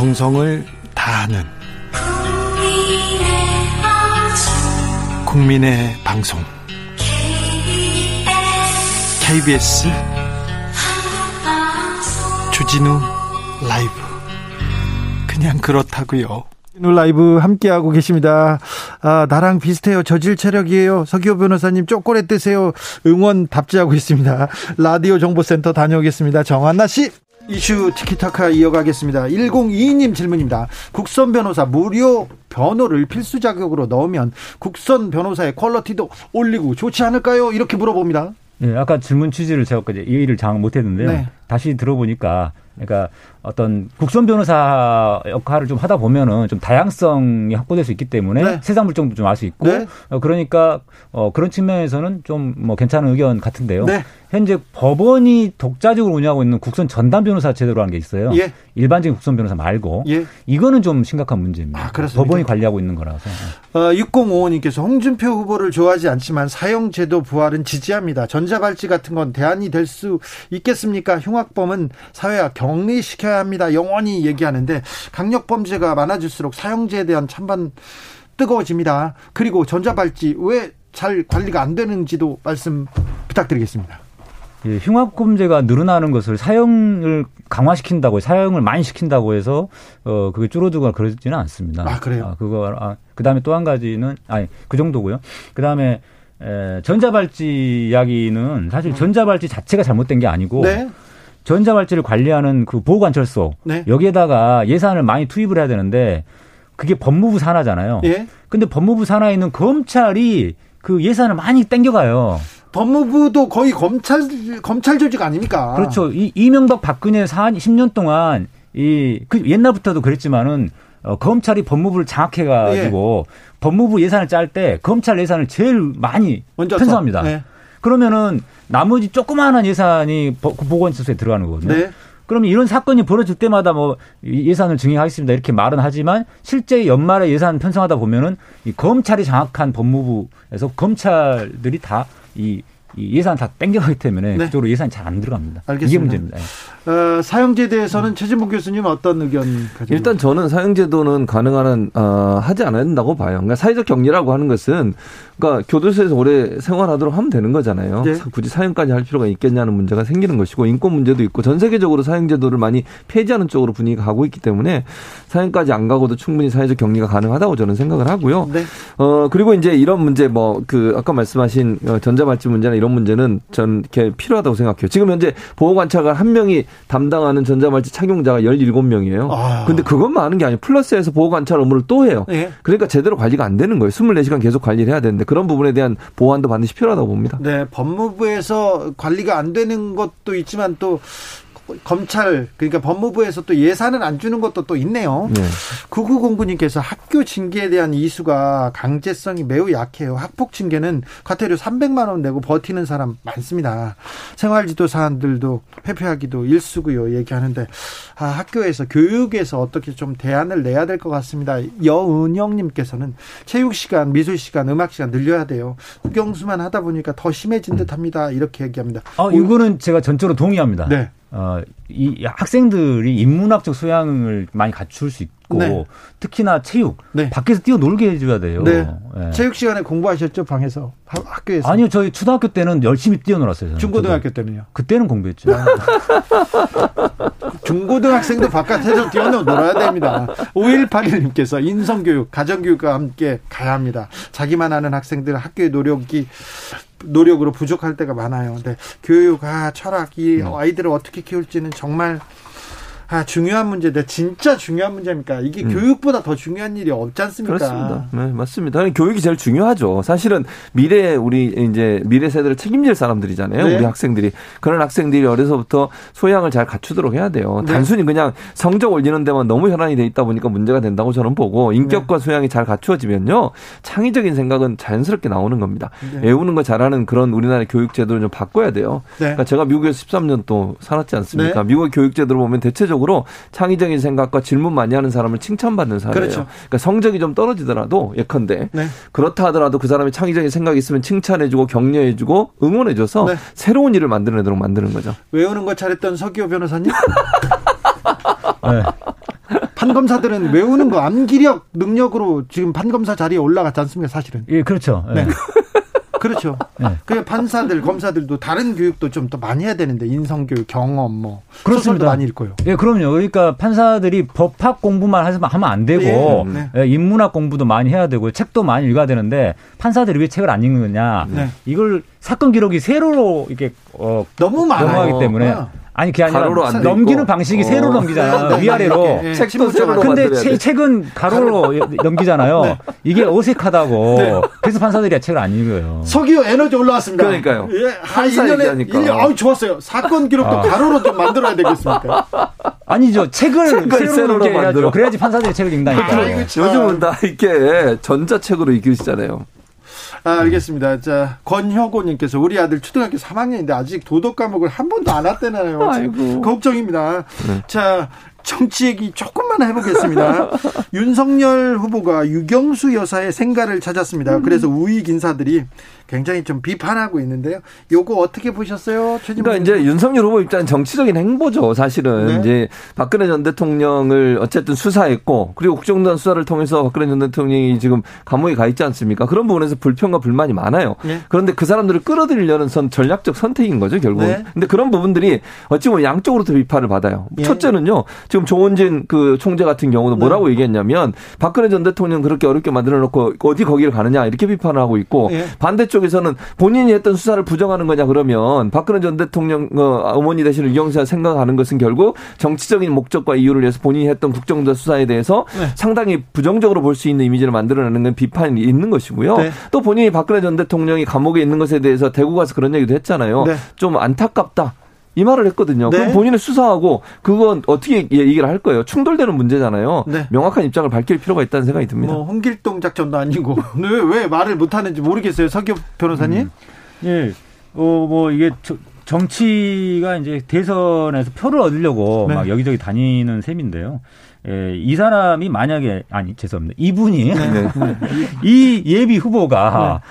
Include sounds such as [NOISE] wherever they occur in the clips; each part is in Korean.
정성을 다하는 국민의 방송 KBS 주진우 라이브 그냥 그렇다고요. 주진우 라이브 함께하고 계십니다. 아, 나랑 비슷해요. 저질 체력이에요. 서기호 변호사님 쪼꼬레 뜨세요. 응원 답지하고 있습니다. 라디오 정보센터 다녀오겠습니다. 정한나 씨. 이슈 티키타카 이어가겠습니다. 1022님 질문입니다. 국선 변호사 무료 변호를 필수 자격으로 넣으면 국선 변호사의 퀄러티도 올리고 좋지 않을까요? 이렇게 물어봅니다. 네, 아까 질문 취지를 제가 이해를 장 못했는데요. 네. 다시 들어보니까 그러니까 어떤 국선 변호사 역할을 좀 하다 보면은 좀 다양성이 확보될 수 있기 때문에 네. 세상 물정도 좀 알 수 있고 네. 어, 그러니까 어, 그런 측면에서는 좀 뭐 괜찮은 의견 같은데요. 네. 현재 법원이 독자적으로 운영하고 있는 국선 전담 변호사 제도라는 게 있어요. 예. 일반적인 국선 변호사 말고 예. 이거는 좀 심각한 문제입니다. 아, 법원이 관리하고 있는 거라서. 어, 6055님께서 홍준표 후보를 좋아하지 않지만 사형 제도 부활은 지지합니다. 전자발찌 같은 건 대안이 될 수 있겠습니까? 흉악범은 사회와 격리시켜 야 합니다. 영원히 얘기하는데 강력 범죄가 많아질수록 사형제에 대한 찬반 뜨거워집니다. 그리고 전자발찌 왜 잘 관리가 안 되는지도 말씀 부탁드리겠습니다. 예, 흉악범죄가 늘어나는 것을 사형을 강화시킨다고 사형을 많이 시킨다고 해서 어 그게 줄어들거나 그러지는 않습니다. 아 그래요? 아, 그거 아, 그다음에 또 한 가지는 아니 그 정도고요. 그다음에 에, 전자발찌 이야기는 사실 전자발찌 자체가 잘못된 게 아니고 네. 전자발찌를 관리하는 그 보호관찰소 네. 여기에다가 예산을 많이 투입을 해야 되는데 그게 법무부 산하잖아요. 예. 근데 법무부 산하에 있는 검찰이 그 예산을 많이 땡겨가요. 법무부도 거의 검찰 검찰 조직 아닙니까? 그렇죠. 이 이명박 박근혜 4, 10년 동안 이 그 옛날부터도 그랬지만은 어, 검찰이 법무부를 장악해 가지고 예. 법무부 예산을 짤 때 검찰 예산을 제일 많이 편성합니다. 네. 그러면은 나머지 조그마한 예산이 보건처소에 들어가는 거거든요. 네. 그러면 이런 사건이 벌어질 때마다 뭐 예산을 증액하겠습니다 이렇게 말은 하지만 실제 연말에 예산 편성하다 보면은 이 검찰이 장악한 법무부에서 검찰들이 다이 이 예산 다 땡겨가기 때문에 네. 그쪽으로 예산이 잘 안 들어갑니다. 알겠습니다. 이게 문제입니다. 어, 사형제에 대해서는 최진복 교수님 어떤 의견 가지고? 일단 저는 사형제도는 가능한 어, 하지 않아야 된다고 봐요. 그러니까 사회적 격리라고 하는 것은 그러니까 교도소에서 오래 생활하도록 하면 되는 거잖아요. 네. 굳이 사형까지 할 필요가 있겠냐는 문제가 생기는 것이고 인권 문제도 있고 전 세계적으로 사형제도를 많이 폐지하는 쪽으로 분위기가 가고 있기 때문에 사형까지 안 가고도 충분히 사회적 격리가 가능하다고 저는 생각을 하고요. 네. 어 그리고 이제 이런 문제 뭐 그 아까 말씀하신 어, 전자발찌 문제나 이런 문제는 전 이렇게 필요하다고 생각해요. 지금 현재 보호관찰관 한 명이 담당하는 전자발찌 착용자가 17명이에요. 아. 근데 그것만 하는 게 아니고 플러스해서 보호 관찰 업무를 또 해요. 네. 그러니까 제대로 관리가 안 되는 거예요. 24시간 계속 관리를 해야 되는데 그런 부분에 대한 보완도 반드시 필요하다고 봅니다. 네, 법무부에서 관리가 안 되는 것도 있지만 또 검찰 그러니까 법무부에서 또 예산을 안 주는 것도 또 있네요. 네. 9909님께서 학교 징계에 대한 이수가 강제성이 매우 약해요. 학폭 징계는 과태료 300만 원 내고 버티는 사람 많습니다. 생활지도 사안들도 회피하기도 일수고요. 얘기하는데 아, 학교에서 교육에서 어떻게 좀 대안을 내야 될 것 같습니다. 여은영님께서는 체육 시간, 미술 시간, 음악 시간 늘려야 돼요. 국영수만 하다 보니까 더 심해진 듯합니다. 이렇게 얘기합니다. 아, 이거는 제가 전적으로 동의합니다. 네. 어, 이 학생들이 인문학적 소양을 많이 갖출 수 있고 네. 특히나 체육 네. 밖에서 뛰어놀게 해줘야 돼요. 네. 네. 체육 시간에 공부하셨죠 방에서 학교에서? 아니요 저희 초등학교 때는 열심히 뛰어놀았어요. 중고등학교 저도. 때는요? 그때는 공부했죠. 아. [LAUGHS] 중고등학생도 바깥에서 뛰어놀아야 됩니다. 5181님께서 인성교육, 가정교육과 함께 가야 합니다. 자기만 하는 학생들 학교의 노력이 노력으로 부족할 때가 많아요. 근데 교육, 아, 철학, 이 네. 아이들을 어떻게 키울지는 정말 아, 중요한 문제인데 진짜 중요한 문제입니까? 이게 음. 교육보다 더 중요한 일이 없지 않습니까? 그렇습니다. 네, 맞습니다. 교육이 제일 중요하죠. 사실은 미래 우리 이제 미래 세대를 책임질 사람들이잖아요. 네. 우리 학생들이 그런 학생들이 어려서부터 소양을 잘 갖추도록 해야 돼요. 네. 단순히 그냥 성적 올리는 데만 너무 혈안이 돼 있다 보니까 문제가 된다고 저는 보고 인격과 네. 소양이 잘 갖추어지면요. 창의적인 생각은 자연스럽게 나오는 겁니다. 네. 외우는 거 잘하는 그런 우리나라의 교육 제도를 좀 바꿔야 돼요. 네. 그러니까 제가 미국에서 13년 또 살았지 않습니까? 미국의 교육 제도를 보면 대체적으로 전적으로 창의적인 생각과 질문 많이 하는 사람을 칭찬받는 사회예요. 그렇죠. 그러니까 성적이 좀 떨어지더라도 예컨대 네. 그렇다 하더라도 그 사람이 창의적인 생각이 있으면 칭찬해주고 격려해주고 응원해줘서 네. 새로운 일을 만들어내도록 만드는 거죠. 외우는 거 잘했던 서기호 변호사님. [LAUGHS] 네. 판검사들은 외우는 거 암기력 능력으로 지금 판검사 자리에 올라갔지 않습니까, 사실은? 예, 그렇죠. 네. 그렇죠. 네. 그 판사들, 검사들도 다른 교육도 좀 더 많이 해야 되는데 인성 교육, 경험 뭐 그렇습니다. 많이 읽고요. 예, 그럼요. 그러니까 판사들이 법학 공부만 하면 안 되고 네. 네. 예, 인문학 공부도 많이 해야 되고 책도 많이 읽어야 되는데 판사들이 왜 책을 안 읽느냐? 네. 이걸 사건 기록이 세로로 이렇게 어, 너무 많아요. 넘어가기 때문에 아. 아니 그게 아니라 넘기는 방식이 어. 세로 넘기잖아요. 네, 네, 위아래로. 네, 책도 세로 근데 책, 책은 가로로 넘기잖아요. 네. 이게 어색하다고. 네. 그래서 판사들이 책을 안 읽어요. 석유 에너지 올라왔습니다. 그러니까요. 예, 한 1년에 1년 아우 좋았어요. 사건 기록도 아. 가로로 좀 만들어야 되겠습니까? 아니죠. 책을, 책을 세로로 넘겨야죠. 그래야지 판사들이 책을 읽다니까. 아, 요즘은 다 이렇게 전자책으로 읽으시잖아요. 아, 알겠습니다. 자, 권혁호님께서 우리 아들 초등학교 3학년인데 아직 도덕 과목을 한 번도 안 왔대나요? 아이고. 걱정입니다. 네. 자, 정치 얘기 조금만 해보겠습니다. [LAUGHS] 윤석열 후보가 유경수 여사의 생가를 찾았습니다. 그래서 우익 인사들이 굉장히 좀 비판하고 있는데요. 요거 어떻게 보셨어요? 그러니까 이제 윤석열 후보 입장은 정치적인 행보죠. 사실은 네. 이제 박근혜 전 대통령을 어쨌든 수사했고 그리고 국정농단 수사를 통해서 박근혜 전 대통령이 지금 감옥에 가 있지 않습니까? 그런 부분에서 불평과 불만이 많아요. 네. 그런데 그 사람들을 끌어들이려는 선 전략적 선택인 거죠, 결국은. 네. 근데 그런 부분들이 어찌 보면 양쪽으로도 비판을 받아요. 예. 첫째는요. 지금 조원진 그 총재 같은 경우도 뭐라고 네. 얘기했냐면 박근혜 전 대통령 그렇게 어렵게 만들어 놓고 어디 거기를 가느냐 이렇게 비판을 하고 있고 예. 반대쪽 쪽에서는 본인이 했던 수사를 부정하는 거냐 그러면 박근혜 전 대통령 어, 어머니 대신 유경수가 생각하는 것은 결국 정치적인 목적과 이유를 위해서 본인이 했던 국정조사 수사에 대해서 네. 상당히 부정적으로 볼 수 있는 이미지를 만들어내는 건 비판이 있는 것이고요. 네. 또 본인이 박근혜 전 대통령이 감옥에 있는 것에 대해서 대구 가서 그런 얘기도 했잖아요. 네. 좀 안타깝다. 이 말을 했거든요. 네. 그럼 본인은 수사하고 그건 어떻게 얘기를 할 거예요? 충돌되는 문제잖아요. 네. 명확한 입장을 밝힐 필요가 있다는 생각이 듭니다. 뭐 홍길동 작전도 아니고 [LAUGHS] 왜, 왜 말을 못 하는지 모르겠어요. 서기업 변호사님. 음. 예. 어, 뭐 이게 저, 정치가 이제 대선에서 표를 얻으려고 네. 막 여기저기 다니는 셈인데요. 예, 이 사람이 만약에 아니 죄송합니다. 이분이 네. 네. [LAUGHS] 이 예비 후보가 네.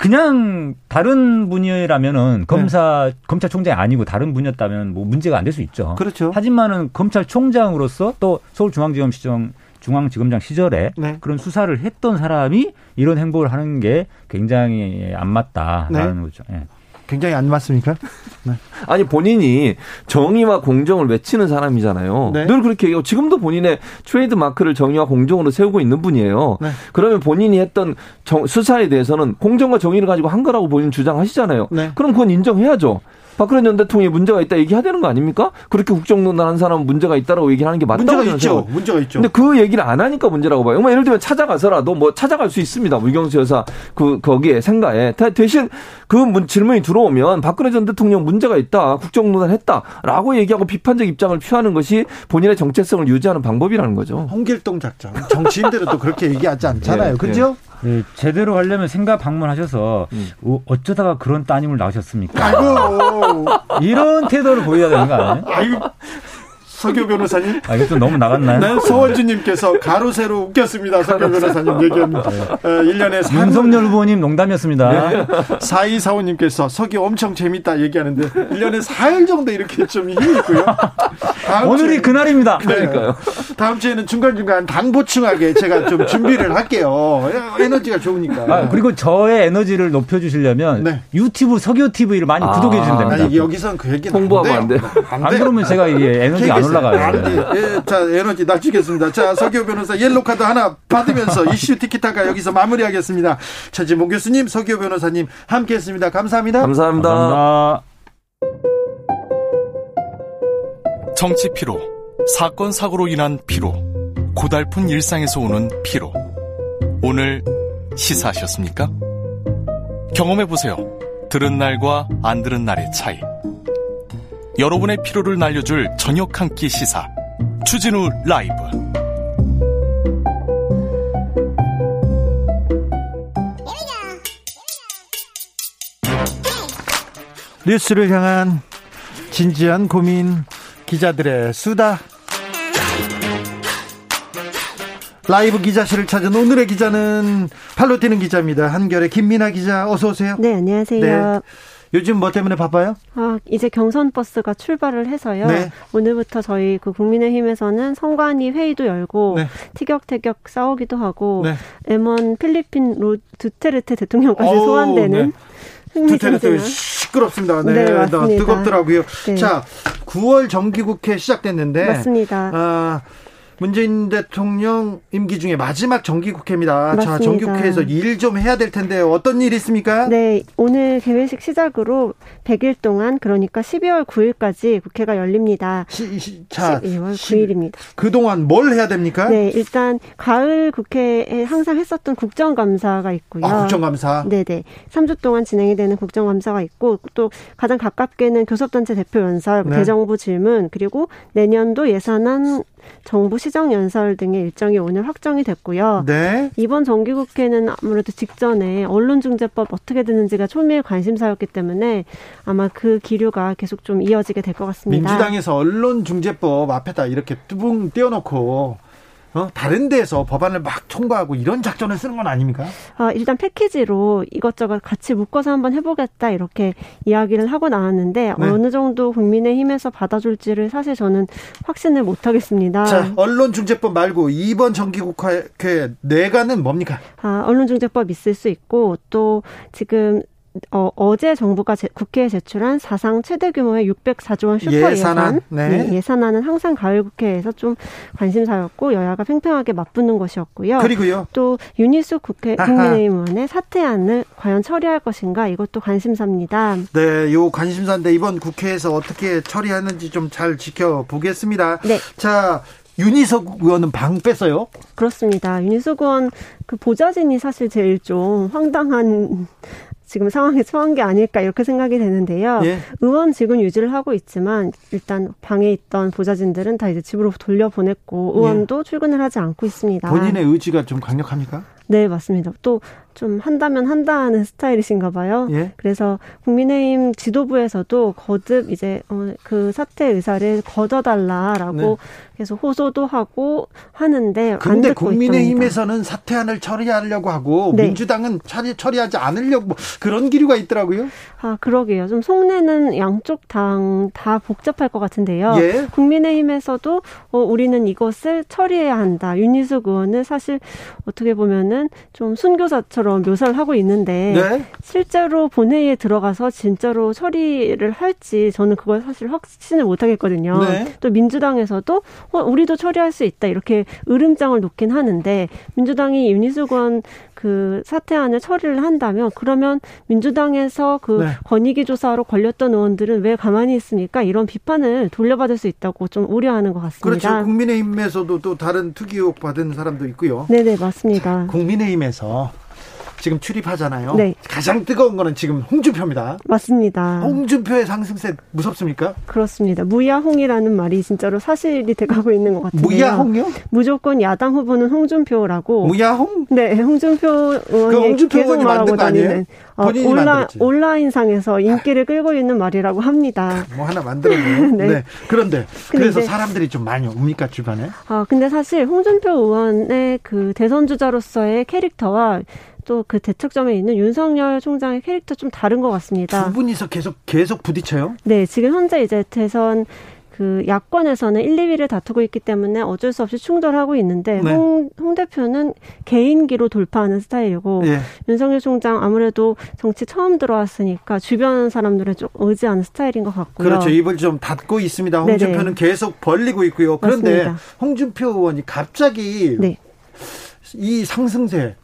그냥 다른 분이라면은 검사 네. 검찰총장이 아니고 다른 분이었다면 뭐 문제가 안 될 수 있죠. 그렇죠. 하지만은 검찰총장으로서 또 서울중앙지검 시정 중앙지검장 시절에 네. 그런 수사를 했던 사람이 이런 행보를 하는 게 굉장히 안 맞다라는 네. 거죠. 예. 굉장히 안 맞습니까? 네. [LAUGHS] 아니 본인이 정의와 공정을 외치는 사람이잖아요. 네. 늘 그렇게 얘기하고 지금도 본인의 트레이드 마크를 정의와 공정으로 세우고 있는 분이에요. 네. 그러면 본인이 했던 정, 수사에 대해서는 공정과 정의를 가지고 한 거라고 본인 주장하시잖아요. 네. 그럼 그건 인정해야죠. 박근혜 전 대통령이 문제가 있다 얘기해야 되는 거 아닙니까? 그렇게 국정농단 한 사람은 문제가 있다라고 얘기를 하는 게 맞다고 문제가 있죠. 문제가 있죠. 근데 그 얘기를 안 하니까 문제라고 봐요. 뭐 예를 들면 찾아가서라도 뭐 찾아갈 수 있습니다. 물경수 여사 그 거기에 생가에 대신 그 질문이 들어오면 박근혜 전 대통령 문제가 있다. 국정농단 했다라고 얘기하고 비판적 입장을 표하는 것이 본인의 정체성을 유지하는 방법이라는 거죠. 홍길동 작전. 정치인들은 또 그렇게 얘기하지 않잖아요. 네, 그렇죠? 네. 네, 제대로 하려면 생각 방문하셨어 음. 어, 어쩌다가 그런 따님을 낳으셨습니까? 아이고. 이런 태도를 보여야 되는 거 아니에요? 아이고. 서교 변호사님. 아, 좀 너무 나갔나요? 네, 서원주님께서 가로, 세로 웃겼습니다. 서교 변호사님 얘기합니다. 네. 어, 1년에 4. 윤석열 후보님 농담이었습니다. 네. 4245님께서 서교 엄청 재밌다 얘기하는데 1년에 4일 정도 이렇게 좀 힘이 있고요. 오늘이 주에, 그날입니다. 네. 그러니까요. 다음 주에는 중간중간 당 보충하게 제가 좀 준비를 할게요. 에너지가 좋으니까. 아, 그리고 저의 에너지를 높여주시려면 네. 유튜브 서교 TV를 많이 아, 구독해 주시면 됩니다. 아니, 여기선 그 얘기는 홍보하면 안 돼요. 안, 안 그러면 제가 이게 에너지 안 올라가요. 네. 예, 자, 에너지 낮추겠습니다. 자, 서기호 변호사 옐로 카드 하나 받으면서 이슈 티키타카 여기서 마무리하겠습니다. 차진봉 교수님, 서기호 변호사님 함께 했습니다. 감사합니다. 감사합니다. 감사합니다. 정치 피로, 사건 사고로 인한 피로, 고달픈 일상에서 오는 피로. 오늘 시사하셨습니까? 경험해 보세요. 들은 날과 안 들은 날의 차이. 여러분의 피로를 날려줄 저녁 한 끼 시사 추진우 라이브 뉴스를 향한 진지한 고민 기자들의 수다 라이브 기자실을 찾은 오늘의 기자는 팔로 뛰는 기자입니다. 한결의 김민아 기자 어서 오세요. 네, 안녕하세요. 네. 요즘 뭐 때문에 바빠요? 아, 이제 경선 버스가 출발을 해서요. 네. 오늘부터 저희 그 국민의힘에서는 선관위 회의도 열고 네. 티격태격 싸우기도 하고 네. M1 필리핀 로 두테르테 대통령까지 오, 소환되는 네. 두테르테 시끄럽습니다. 네, 네 맞습니다. 뜨겁더라고요. 네. 자, 9월 정기국회 시작됐는데 맞습니다. 아, 문재인 대통령 임기 중에 마지막 정기국회입니다. 맞습니다. 자, 정기국회에서 일 좀 해야 될 텐데 어떤 일이 있습니까? 네, 오늘 개회식 시작으로 100일 동안 그러니까 12월 9일까지 국회가 열립니다. 시, 시, 자, 12월 9일입니다. 그동안 뭘 해야 됩니까? 네, 일단 가을 국회에 항상 했었던 국정감사가 있고요. 아, 국정감사. 네, 네. 3주 동안 진행이 되는 국정감사가 있고 또 가장 가깝게는 교섭단체 대표 연설, 네. 대정부 질문 그리고 내년도 예산안 정부 시정 연설 등의 일정이 오늘 확정이 됐고요. 네. 이번 정기국회는 아무래도 직전에 언론중재법 어떻게 되는지가 초미의 관심사였기 때문에 아마 그 기류가 계속 좀 이어지게 될 것 같습니다. 민주당에서 언론중재법 앞에다 이렇게 뚜붕 띄워놓고 어? 다른 데서 법안을 막 통과하고 이런 작전을 쓰는 건 아닙니까? 아, 일단 패키지로 이것저것 같이 묶어서 한번 해보겠다 이렇게 이야기를 하고 나왔는데 네. 어느 정도 국민의힘에서 받아줄지를 사실 저는 확신을 못하겠습니다. 자, 언론중재법 말고 이번 정기국회 내가는 뭡니까? 아, 언론중재법 있을 수 있고 또 지금 어, 어제 정부가 제, 국회에 제출한 사상 최대 규모의 604조 원 슈퍼 예산안, 예산. 네. 네, 예산안은 항상 가을 국회에서 좀 관심사였고 여야가 팽팽하게 맞붙는 것이었고요. 그리고요. 또 윤희숙 국회 국민의힘 의원의 사퇴안을 과연 처리할 것인가 이것도 관심사입니다. 네, 요 관심사인데 이번 국회에서 어떻게 처리하는지 좀 잘 지켜보겠습니다. 네. 자, 윤희석 의원은 방 뺐어요? 그렇습니다. 윤희석 의원 그 보좌진이 사실 제일 좀 황당한 지금 상황에 처한 게 아닐까 이렇게 생각이 되는데요. 예. 의원 직은 유지를 하고 있지만 일단 방에 있던 보좌진들은 다 이제 집으로 돌려보냈고 의원도 예. 출근을 하지 않고 있습니다. 본인의 의지가 좀 강력합니까? 네, 맞습니다. 또좀 한다면 한다는 스타일이신가 봐요. 예? 그래서 국민의힘 지도부에서도 거듭 이제 어, 그 사퇴 의사를 거둬달라라고 네. 계속 호소도 하고 하는데 근데 국민의힘에서는 사퇴안을 처리하려고 하고 네. 민주당은 처리, 처리하지 않으려고 뭐 그런 기류가 있더라고요. 아 그러게요. 좀 속내는 양쪽 당 다 복잡할 것 같은데요. 예? 국민의힘에서도 어, 우리는 이것을 처리해야 한다. 윤희숙 의원은 사실 어떻게 보면은 좀 순교사처럼 묘사를 하고 있는데 네? 실제로 본회의에 들어가서 진짜로 처리를 할지 저는 그걸 사실 확신을 못 하겠거든요. 네? 또 민주당에서도 어, 우리도 처리할 수 있다 이렇게 으름장을 놓긴 하는데 민주당이 의원 그 사퇴안을 처리를 한다면 그러면 민주당에서 그 네. 권익위 조사로 걸렸던 의원들은 왜 가만히 있습니까? 이런 비판을 돌려받을 수 있다고 좀 우려하는 것 같습니다. 그렇죠. 국민의힘에서도 또 다른 특기 의혹 받은 사람도 있고요. 네네 맞습니다. 자, 국민의힘에서 지금 출입하잖아요. 네. 가장 뜨거운 거는 지금 홍준표입니다. 맞습니다. 홍준표의 상승세 무섭습니까? 그렇습니다. 무야홍이라는 말이 진짜로 사실이 돼가고 있는 것 같은데요. 무야홍요? 무조건 야당 후보는 홍준표라고. 무야홍? 네, 홍준표 의원이 그 홍준표 계속 말하고 다니는 어, 온라, 온라인상에서 인기를 끌고 있는 말이라고 합니다. [LAUGHS] 뭐 하나 만들었네요. [LAUGHS] 네. 네. 그런데 그래서 사람들이 좀 많이 옵니까 주변에? 아 근데 사실 홍준표 의원의 그 대선 주자로서의 캐릭터와 또 그 대척점에 있는 윤석열 총장의 캐릭터 좀 다른 것 같습니다. 두 분이서 계속 계속 부딪혀요? 네, 지금 현재 이제 대선 그 야권에서는 1, 2위를 다투고 있기 때문에 어쩔 수 없이 충돌하고 있는데 네. 홍, 홍 대표는 개인기로 돌파하는 스타일이고 네. 윤석열 총장 아무래도 정치 처음 들어왔으니까 주변 사람들을 좀 의지하는 스타일인 것 같고요. 그렇죠. 입을 좀 닫고 있습니다. 홍준표는 네네. 계속 벌리고 있고요. 그런데 맞습니다. 홍준표 의원이 갑자기 네. 이 상승세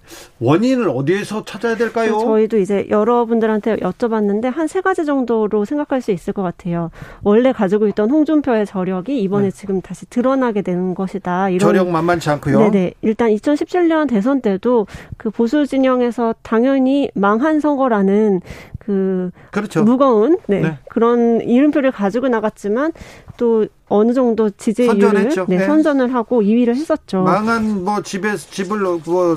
원인을 어디에서 찾아야 될까요? 저희도 이제 여러분들한테 여쭤봤는데 한 세 가지 정도로 생각할 수 있을 것 같아요. 원래 가지고 있던 홍준표의 저력이 이번에 네. 지금 다시 드러나게 되는 것이다. 이런 저력 만만치 않고요. 네네. 일단 2017년 대선 때도 그 보수 진영에서 당연히 망한 선거라는 그 그렇죠. 무거운 네, 네. 그런 이름표를 가지고 나갔지만 또 어느 정도 지지율을 네, 네. 선전을 하고 2위를 했었죠. 망한 뭐 집에 집을 뭐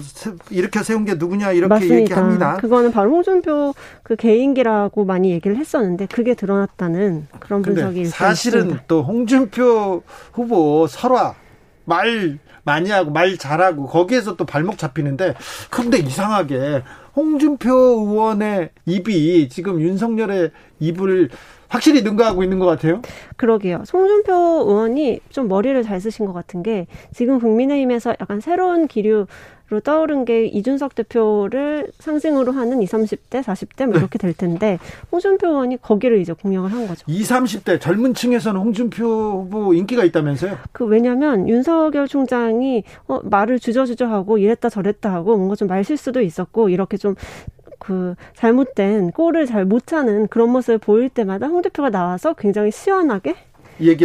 이렇게 세운 게 누구냐 이렇게 맞습니다. 얘기합니다. 그거는 바로 홍준표 그 개인기라고 많이 얘기를 했었는데 그게 드러났다는 그런 분석이 사실은 있습니다. 또 홍준표 후보 설화 말 많이 하고 말 잘하고 거기에서 또 발목 잡히는데 근데 이상하게 홍준표 의원의 입이 지금 윤석열의 입을 확실히 능가하고 있는 것 같아요. 그러게요. 송준표 의원이 좀 머리를 잘 쓰신 것 같은 게 지금 국민의힘에서 약간 새로운 기류 로 떠오른 게 이준석 대표를 상징으로 하는 20, 30대, 40대 뭐 이렇게 될 텐데 홍준표 의원이 거기를 이제 공략을 한 거죠. 20, 30대 젊은 층에서는 홍준표 후보 인기가 있다면서요? 그 왜냐면 윤석열 총장이 어, 말을 주저주저 하고 이랬다 저랬다 하고 뭔가 좀 말실수도 있었고 이렇게 좀 그 잘못된 꼴을 잘 못 차는 그런 모습을 보일 때마다 홍 대표가 나와서 굉장히 시원하게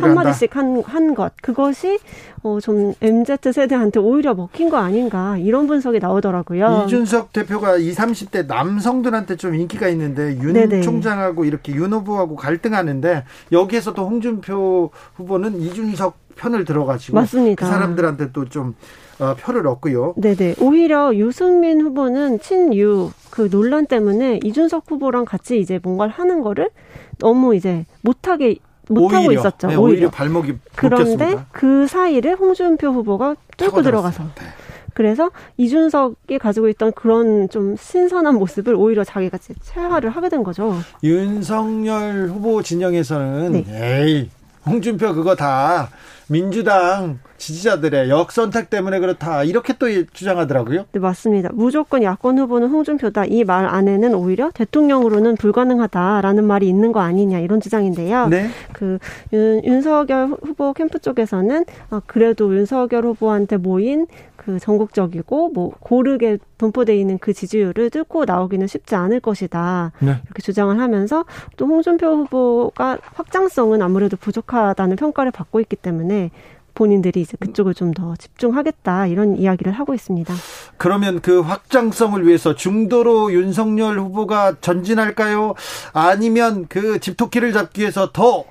한마디씩 한, 한 것. 그것이, 어, 좀, MZ 세대한테 오히려 먹힌 거 아닌가. 이런 분석이 나오더라고요. 이준석 대표가 20, 30대 남성들한테 좀 인기가 있는데, 윤 네네. 총장하고 이렇게 윤 후보하고 갈등하는데, 여기에서도 홍준표 후보는 이준석 편을 들어가지고. 맞습니다. 그 사람들한테 또 좀, 어, 표를 얻고요. 네네. 오히려 유승민 후보는 친유 그 논란 때문에 이준석 후보랑 같이 이제 뭔가를 하는 거를 너무 이제 못하게 못하고 있었죠. 네, 오히려. 오히려 발목이 그런데. 그 사이를 홍준표 후보가 뚫고 들어가서 네. 그래서 이준석이 가지고 있던 그런 좀 신선한 모습을 오히려 자기가 체화를 하게 된 거죠. 윤석열 후보 진영에서는 네. 에이 홍준표 그거 다 민주당 지지자들의 역선택 때문에 그렇다 이렇게 또 주장하더라고요. 네 맞습니다. 무조건 야권 후보는 홍준표다 이 말 안에는 오히려 대통령으로는 불가능하다라는 말이 있는 거 아니냐 이런 주장인데요. 네. 그 윤, 윤석열 후보 캠프 쪽에서는 어, 그래도 윤석열 후보한테 모인 그 전국적이고 뭐 고르게 분포돼 있는 그 지지율을 뚫고 나오기는 쉽지 않을 것이다 네. 이렇게 주장을 하면서 또 홍준표 후보가 확장성은 아무래도 부족하다는 평가를 받고 있기 때문에 본인들이 이제 그쪽을 좀 더 집중하겠다 이런 이야기를 하고 있습니다. 그러면 그 확장성을 위해서 중도로 윤석열 후보가 전진할까요? 아니면 그 집토끼를 잡기 위해서 더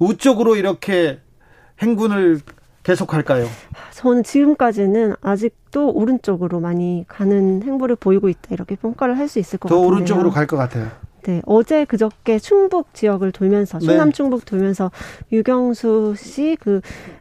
우쪽으로 이렇게 행군을 계속할까요? 저는 지금까지는 아직도 오른쪽으로 많이 가는 행보를 보이고 있다 이렇게 평가를 할 수 있을 것 같아요. 더 오른쪽으로 갈 것 같아요. 네, 어제 그저께 충북 지역을 돌면서 네. 충남 충북 돌면서 유경수 씨그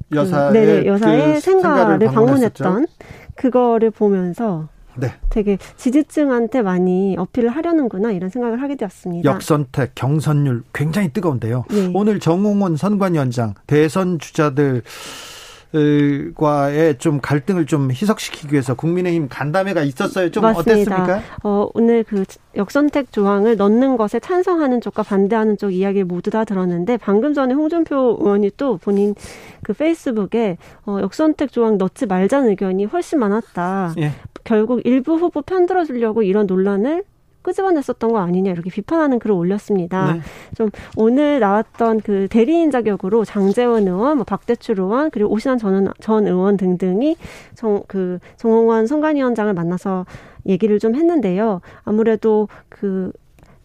그 여사의, 네, 네 여사의 그 생가를 방문했던 그거를 보면서 네. 되게 지지층한테 많이 어필을 하려는구나 이런 생각을 하게 되었습니다. 역선택, 경선율 굉장히 뜨거운데요. 네. 오늘 정홍원 선관위원장 대선 주자들 과의 좀 갈등을 좀 희석시키기 위해서 국민의힘 간담회가 있었어요. 좀 맞습니다. 어땠습니까? 어, 오늘 그 역선택 조항을 넣는 것에 찬성하는 쪽과 반대하는 쪽 이야기를 모두 다 들었는데 방금 전에 홍준표 의원이 또 본인 그 페이스북에 어, 역선택 조항 넣지 말자는 의견이 훨씬 많았다. 예. 결국 일부 후보 편들어 주려고 이런 논란을 끄집어냈었던 거 아니냐 이렇게 비판하는 글을 올렸습니다. 네. 좀 오늘 나왔던 그 대리인 자격으로 장재원 의원, 뭐 박대출 의원 그리고 오신환 전, 전 의원 등등이 정, 그 정홍원 선관위원장을 만나서 얘기를 좀 했는데요. 아무래도 그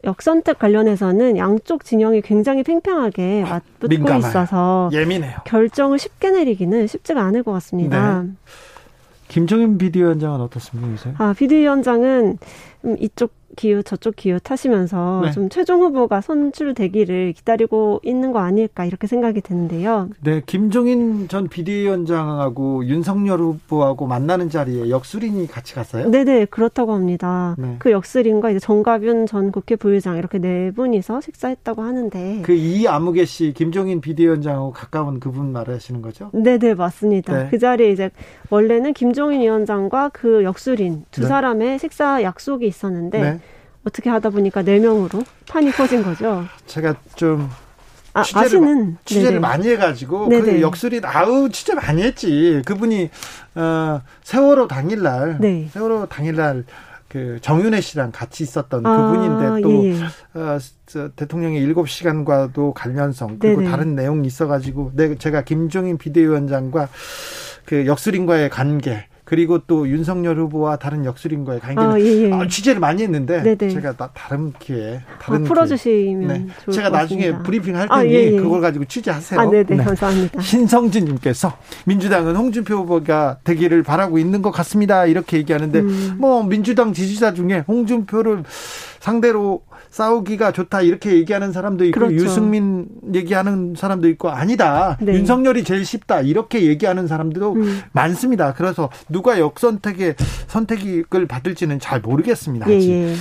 역선택 관련해서는 양쪽 진영이 굉장히 팽팽하게 아, 맞붙고 민감해요. 있어서 예민해요. 결정을 쉽게 내리기는 쉽지가 않을 것 같습니다. 네. 김종인 비대위원장은 어떻습니까, 요새? 아, 비대위원장은 이쪽 기웃 저쪽 기웃 하시면서 네. 좀 최종 후보가 선출되기를 기다리고 있는 거 아닐까 이렇게 생각이 드는데요. 네, 김종인 전 비대위원장하고 윤석열 후보하고 만나는 자리에 역술인이 같이 갔어요? 네 네 그렇다고 합니다. 네. 그 역술인과 이제 정가윤 전 국회 부의장 이렇게 네 분이서 식사했다고 하는데 그 이 아무개 씨 김종인 비대위원장하고 가까운 그분 말하시는 거죠? 네 네 맞습니다. 네. 그 자리에 이제 원래는 김종인 위원장과 그 역술인 두 네. 사람의 식사 약속이 있었는데. 네. 어떻게 하다 보니까 네 명으로 판이 커진 거죠. 제가 좀 아, 취재를, 아시는 취재를 네네. 많이 해가지고 그 네네. 그 역술이 아우 취재 많이 했지. 그분이 어, 세월호 당일날 네. 세월호 당일날 그 정윤혜 씨랑 같이 있었던 아, 그분인데 또 예, 예. 어, 대통령의 일곱 시간과도 관련성 그리고 네네. 다른 내용이 있어가지고 네, 제가 김종인 비대위원장과 그 역술인과의 관계 그리고 또 윤석열 후보와 다른 역술인과의 관계는 아, 예, 예. 아, 취재를 많이 했는데 네네. 제가 나, 다른 기회에 다른 아, 풀어주시면 네. 제가 나중에. 브리핑 할 아, 테니 아, 예, 그걸 가지고 취재하세요. 아, 네네 네. 감사합니다. 신성진님께서 민주당은 홍준표 후보가 되기를 바라고 있는 것 같습니다. 이렇게 얘기하는데 음. 뭐 민주당 지지자 중에 홍준표를 상대로 싸우기가 좋다 이렇게 얘기하는 사람도 있고 그렇죠. 유승민 얘기하는 사람도 있고 아니다. 네. 윤석열이 제일 쉽다 이렇게 얘기하는 사람들도 음. 많습니다. 그래서 누가 역선택의 선택을 받을지는 잘 모르겠습니다. 예, 예.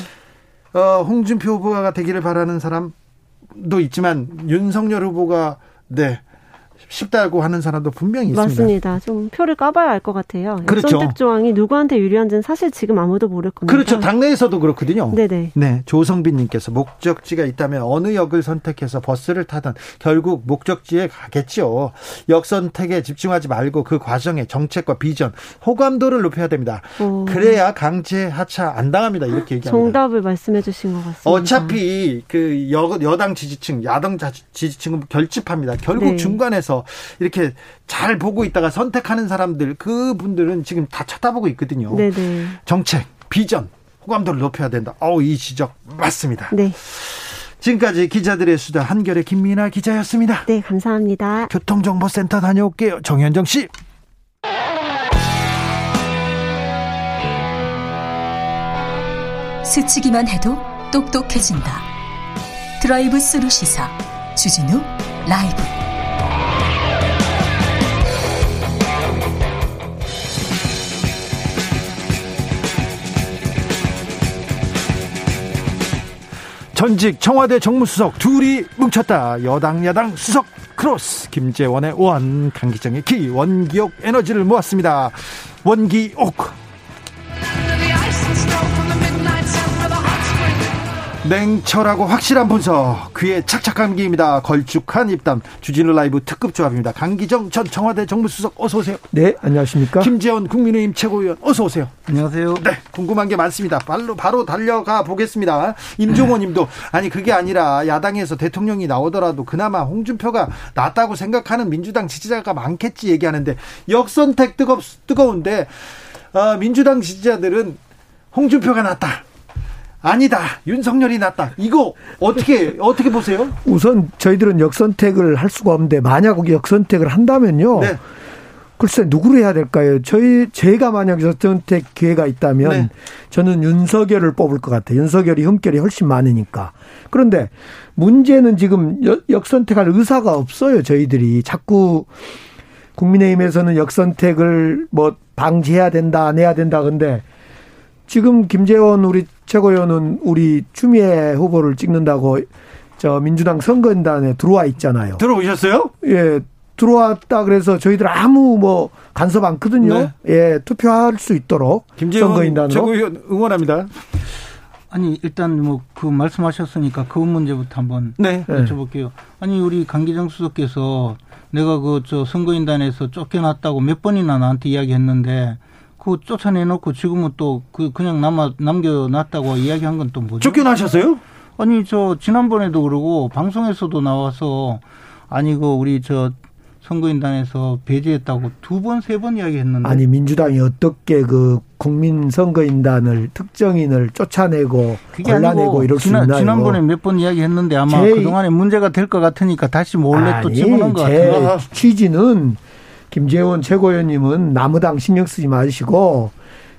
어, 홍준표 후보가 되기를 바라는 사람도 있지만 윤석열 후보가 네 쉽다고 하는 사람도 분명히 있습니다. 맞습니다. 좀 표를 까봐야 알 것 같아요. 그렇죠. 선택 조항이 누구한테 유리한지는 사실 지금 아무도 모를 겁니다. 그렇죠. 당내에서도 그렇거든요. 네네. 네. 조성빈님께서 목적지가 있다면 어느 역을 선택해서 버스를 타든 결국 목적지에 가겠죠. 역 선택에 집중하지 말고 그 과정의 정책과 비전, 호감도를 높여야 됩니다. 오. 그래야 강제 하차 안 당합니다. 이렇게 얘기합니다. 정답을 말씀해 주신 것 같습니다. 어차피 그 여, 여당 지지층, 야당 지지층은 결집합니다. 결국 네. 중간에서 이렇게 잘 보고 있다가 선택하는 사람들 그 분들은 지금 다 쳐다보고 있거든요. 네네. 정책, 비전, 호감도를 높여야 된다. 어우, 이 지적 맞습니다. 네. 지금까지 기자들의 수다 한결의 김민아 기자였습니다. 네, 감사합니다. 교통정보센터 다녀올게요. 정현정 씨. 스치기만 해도 똑똑해진다. 드라이브 스루 시사 주진우 라이브. 전직 청와대 정무수석 둘이 뭉쳤다. 여당 야당 수석 크로스 김재원의 원 강기정의 기 원기옥 에너지를 모았습니다. 원기옥 냉철하고 확실한 분석 귀에 착착 감기입니다. 걸쭉한 입담 주진우 라이브 특급 조합입니다. 강기정 전 청와대 정무수석 어서 오세요. 네 안녕하십니까. 김재원 국민의힘 최고위원 어서 오세요. 안녕하세요. 네 궁금한 게 많습니다. 바로 바로 달려가 보겠습니다. 임종호님도 아니 그게 아니라 야당에서 대통령이 나오더라도 그나마 홍준표가 낫다고 생각하는 민주당 지지자가 많겠지 얘기하는데 역선택 뜨겁 뜨거운데 어, 민주당 지지자들은 홍준표가 낫다. 아니다. 윤석열이 낫다. 이거 어떻게 어떻게 보세요? 우선 저희들은 역선택을 할 수가 없는데 만약 역선택을 한다면요. 네. 글쎄 누구를 해야 될까요? 저희 제가 만약 역선택 기회가 있다면 네. 저는 윤석열을 뽑을 것 같아요. 윤석열이 흠결이 훨씬 많으니까. 그런데 문제는 지금 역선택할 의사가 없어요. 저희들이 자꾸 국민의힘에서는 역선택을 뭐 방지해야 된다, 안 해야 된다. 근데 지금 김재원 우리 최고위원은 우리 추미애 후보를 찍는다고 저 민주당 선거인단에 들어와 있잖아요. 들어오셨어요? 예. 들어왔다 그래서 저희들 아무 뭐 간섭 않거든요. 네. 예, 투표할 수 있도록 김재원 선거인단으로 최고위원 응원합니다. 아니 일단 뭐 그 말씀하셨으니까 그 문제부터 한번 네. 여쭤볼게요. 아니 우리 강기정 수석께서 내가 그 저 선거인단에서 쫓겨났다고 몇 번이나 나한테 이야기했는데 그 쫓아내놓고 지금은 또 그 그냥 남아 남겨놨다고 이야기한 건 또 뭐죠? 쫓겨나셨어요? 아니 저 지난번에도 그러고 방송에서도 나와서 아니 그 우리 저 선거인단에서 배제했다고 두 번 세번 이야기했는데 아니 민주당이 어떻게 그 국민 선거인단을 특정인을 쫓아내고 골라내고 이럴 지난, 수 있나요? 지난번에 몇 번 이야기했는데 아마 제, 그동안에 문제가 될 것 같으니까 다시 몰래 아니, 또 집어넣은 것 같아요. 취지는 김재원 최고위원님은 나무당 신경 쓰지 마시고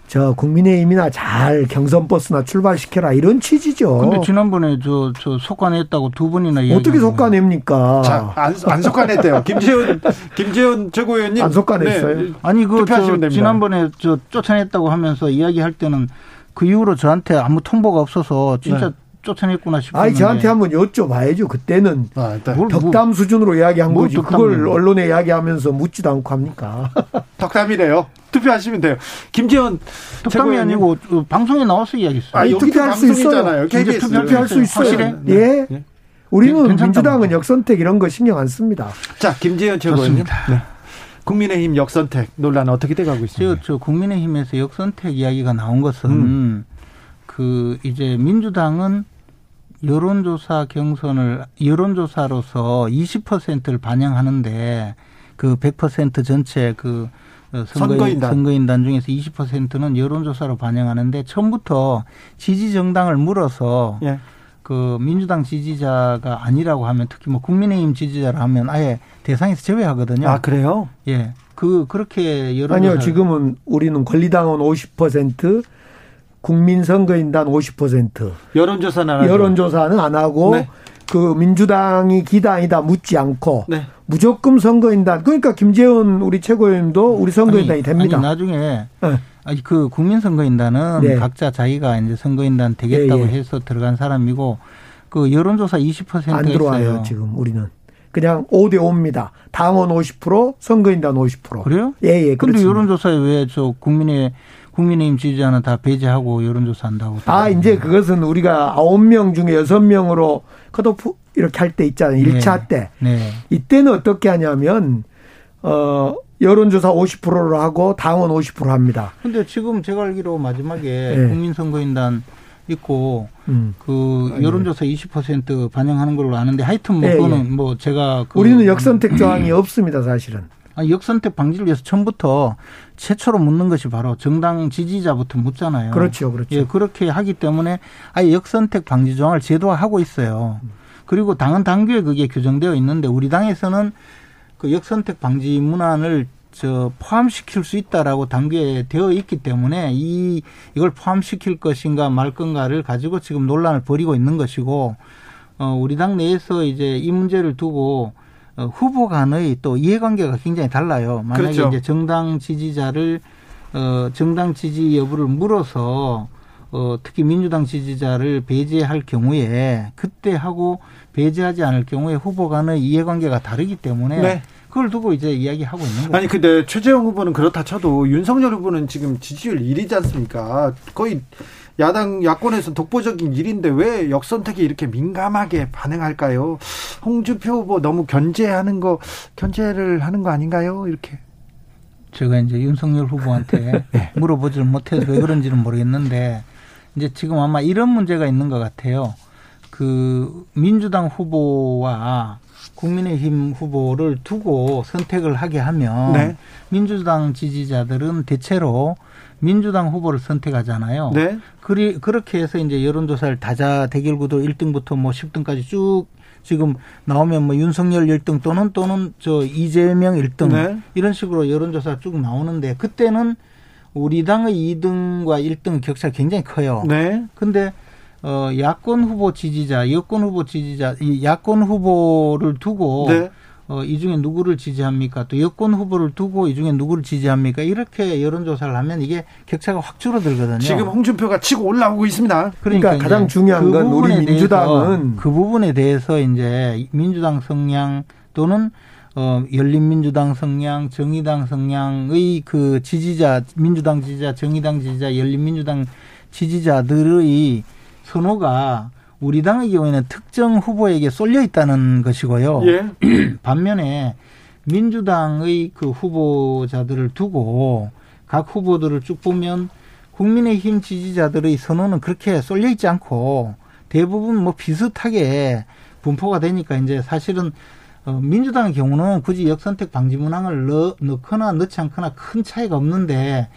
저 국민의힘이나 잘 경선 버스나 출발시켜라 이런 취지죠. 근데 지난번에 저, 저 속간했다고 두 번이나 이야기 어떻게 속간냅니까? 자, 안, 안 속간했대요. 김재원, 김재원 최고위원님. 안 속간했어요. 네, 아니, 그, 저, 지난번에 저 쫓아냈다고 하면서 이야기할 때는 그 이후로 저한테 아무 통보가 없어서 진짜 네. 쫓아냈구나 싶었는데. 아니 저한테 한번 여쭤봐야죠. 그때는 아, 뭘, 덕담 뭐, 수준으로 이야기한 거지. 그걸 언론에 이야기하면서 묻지도 않고 합니까? [LAUGHS] 덕담이래요. 투표하시면 돼요. 김재원 덕담이 아니고 그 방송에 나와서 이야기했어요. 아니, 투표할 수 있어요. 투표할 수 있어요. 확실해? 네. 예. 네. 우리는 민주당은 역선택 이런 거 신경 안 씁니다. 자, 김재현 최고위원. 네. 국민의힘 역선택 논란 어떻게 돼가고 있습니까? 저, 저 국민의힘에서 역선택 이야기가 나온 것은 음. 그 이제 민주당은 여론조사 경선을 여론조사로서 20%를 반영하는데 그 100% 전체 그 선거인, 선거인단. 선거인단 중에서 20%는 여론조사로 반영하는데 처음부터 지지 정당을 물어서 예. 그 민주당 지지자가 아니라고 하면 특히 뭐 국민의힘 지지자라 하면 아예 대상에서 제외하거든요. 아 그래요? 예. 그 그렇게 여론 아니요 지금은 우리는 권리당원 50% 국민선거인단 50%. 여론조사는 안. 여론조사는 안 하고 네. 그 민주당이 기단이다 묻지 않고 네. 무조건 선거인단 그러니까 김재원 우리 최고위원도 우리 선거인단이 아니, 됩니다. 아니, 나중에 네. 아니 그 국민선거인단은 네. 각자 자기가 이제 선거인단 되겠다고 예, 예. 해서 들어간 사람이고 그 여론조사 20%안 들어와요 있어요. 지금 우리는. 그냥 5대 5입니다. 당원 50%, 선거인단 50%. 그래요? 예, 예. 그런데 여론조사에 왜 저 국민의 국민의힘 지지자는 다 배제하고 여론조사 한다고. 아, 이제 그것은 우리가 9명 중에 6명으로 컷오프 이렇게 할 때 있잖아요. 1차 네. 때. 네. 이때는 어떻게 하냐면, 어, 여론조사 50%로 하고 당원 50% 합니다. 근데 지금 제가 알기로 마지막에 네. 국민선거인단 있고 음. 그 여론조사 20% 반영하는 걸로 아는데 하여튼 뭐 예, 그거는 예. 뭐 제가 그 우리는 역선택 조항이 없습니다 사실은. 아니, 역선택 방지를 위해서 처음부터 최초로 묻는 것이 바로 정당 지지자부터 묻잖아요. 그렇죠, 그렇죠. 예, 그렇게 하기 때문에 아예 역선택 방지 조항을 제도화하고 있어요. 그리고 당은 당규에 그게 규정되어 있는데 우리 당에서는 그 역선택 방지 문안을 저 포함시킬 수 있다라고 당규에 되어 있기 때문에 이 이걸 포함시킬 것인가 말 건가를 가지고 지금 논란을 벌이고 있는 것이고 어 우리 당 내에서 이제 이 문제를 두고 어, 후보 간의 또 이해관계가 굉장히 달라요. 만약에 그렇죠. 이제 정당 지지자를 어 정당 지지 여부를 물어서 어 특히 민주당 지지자를 배제할 경우에 그때 하고 배제하지 않을 경우에 후보 간의 이해관계가 다르기 때문에 네. 그걸 두고 이제 이야기하고 있는 거예요. 아니 근데 최재형 후보는 그렇다 쳐도 윤석열 후보는 지금 지지율 1위지 않습니까? 거의 야당 야권에서 독보적인 일인데 왜 역선택이 이렇게 민감하게 반응할까요? 홍준표 후보 너무 견제하는 거 견제를 하는 거 아닌가요? 이렇게. 제가 이제 윤석열 후보한테 [LAUGHS] 네. 물어보지를 못해서 왜 그런지는 모르겠는데 이제 지금 아마 이런 문제가 있는 것 같아요. 그 민주당 후보와 국민의힘 후보를 두고 선택을 하게 하면 네. 민주당 지지자들은 대체로 민주당 후보를 선택하잖아요. 네. 그리, 그렇게 해서 이제 여론조사를 다자 대결 구도 1등부터 뭐 10등까지 쭉 지금 나오면 뭐 윤석열 1등 또는 또는 저 이재명 1등 네. 이런 식으로 여론조사 쭉 나오는데 그때는 우리 당의 2등과 1등 격차가 굉장히 커요. 네. 근데 어, 야권 후보 지지자, 여권 후보 지지자, 이 야권 후보를 두고 네. 어, 이 중에 누구를 지지합니까? 또 여권 후보를 두고 이 중에 누구를 지지합니까? 이렇게 여론조사를 하면 이게 격차가 확 줄어들거든요. 지금 홍준표가 치고 올라오고 있습니다. 그러니까, 그러니까 가장 중요한 그 건 우리 민주당은 그 부분에 대해서 이제 민주당 성향 또는 어, 열린민주당 성향, 정의당 성향의 그 지지자, 민주당 지지자, 정의당 지지자, 열린민주당 지지자들의 선호가 우리 당의 경우에는 특정 후보에게 쏠려 있다는 것이고요. 예. [CLEARS THROAT] 반면에 민주당의 그 후보자들을 두고 각 후보들을 쭉 보면 국민의힘 지지자들의 선호는 그렇게 쏠려 있지 않고 대부분 뭐 비슷하게 분포가 되니까 이제 사실은 어, 민주당의 경우는 굳이 역선택 방지 문항을 넣, 넣거나 넣지 않거나 큰 차이가 없는데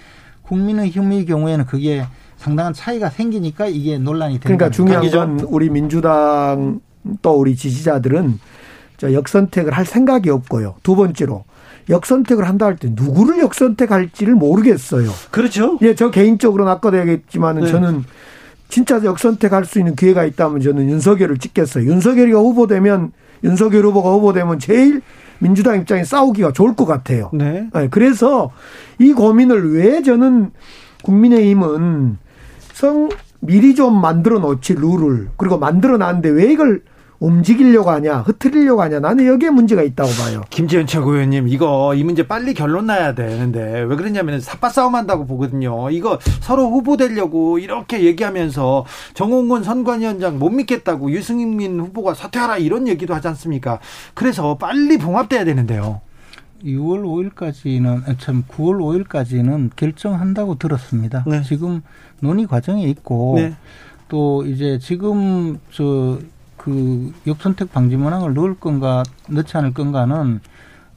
국민의힘의 경우에는 그게 상당한 차이가 생기니까 이게 논란이 되는 그러니까 중요한 건 우리 민주당 또 우리 지지자들은 저 역선택을 할 생각이 없고요. 두 번째로 역선택을 한다 할 때 누구를 역선택할지를 모르겠어요. 그렇죠. 예, 저 개인적으로는 아까도 얘기했지만은 네. 저는 진짜 역선택할 수 있는 기회가 있다면 저는 윤석열을 찍겠어요. 윤석열이가 후보되면 윤석열 후보가 후보되면 제일 민주당 입장에 싸우기가 좋을 것 같아요. 네. 네 그래서 이 고민을 왜 저는 국민의힘은 성 미리 좀 만들어 놓지 룰을 그리고 만들어 놨는데 왜 이걸 움직이려고 하냐, 흐트리려고 하냐. 나는 여기에 문제가 있다고 봐요. 김지현 최고위원님, 이거 이 문제 빨리 결론 나야 되는데 왜 그러냐면 삽바 싸움 한다고 보거든요. 이거 서로 후보 되려고 이렇게 얘기하면서 정홍건 선관위원장 못 믿겠다고 유승민 후보가 사퇴하라 이런 얘기도 하지 않습니까? 그래서 빨리 봉합돼야 되는데요. 6월 5일까지는 아, 참 9월 5일까지는 결정한다고 들었습니다. 네. 지금 논의 과정에 있고 네. 또 이제 지금 저 그 역선택 방지 문항을 넣을 건가 넣지 않을 건가는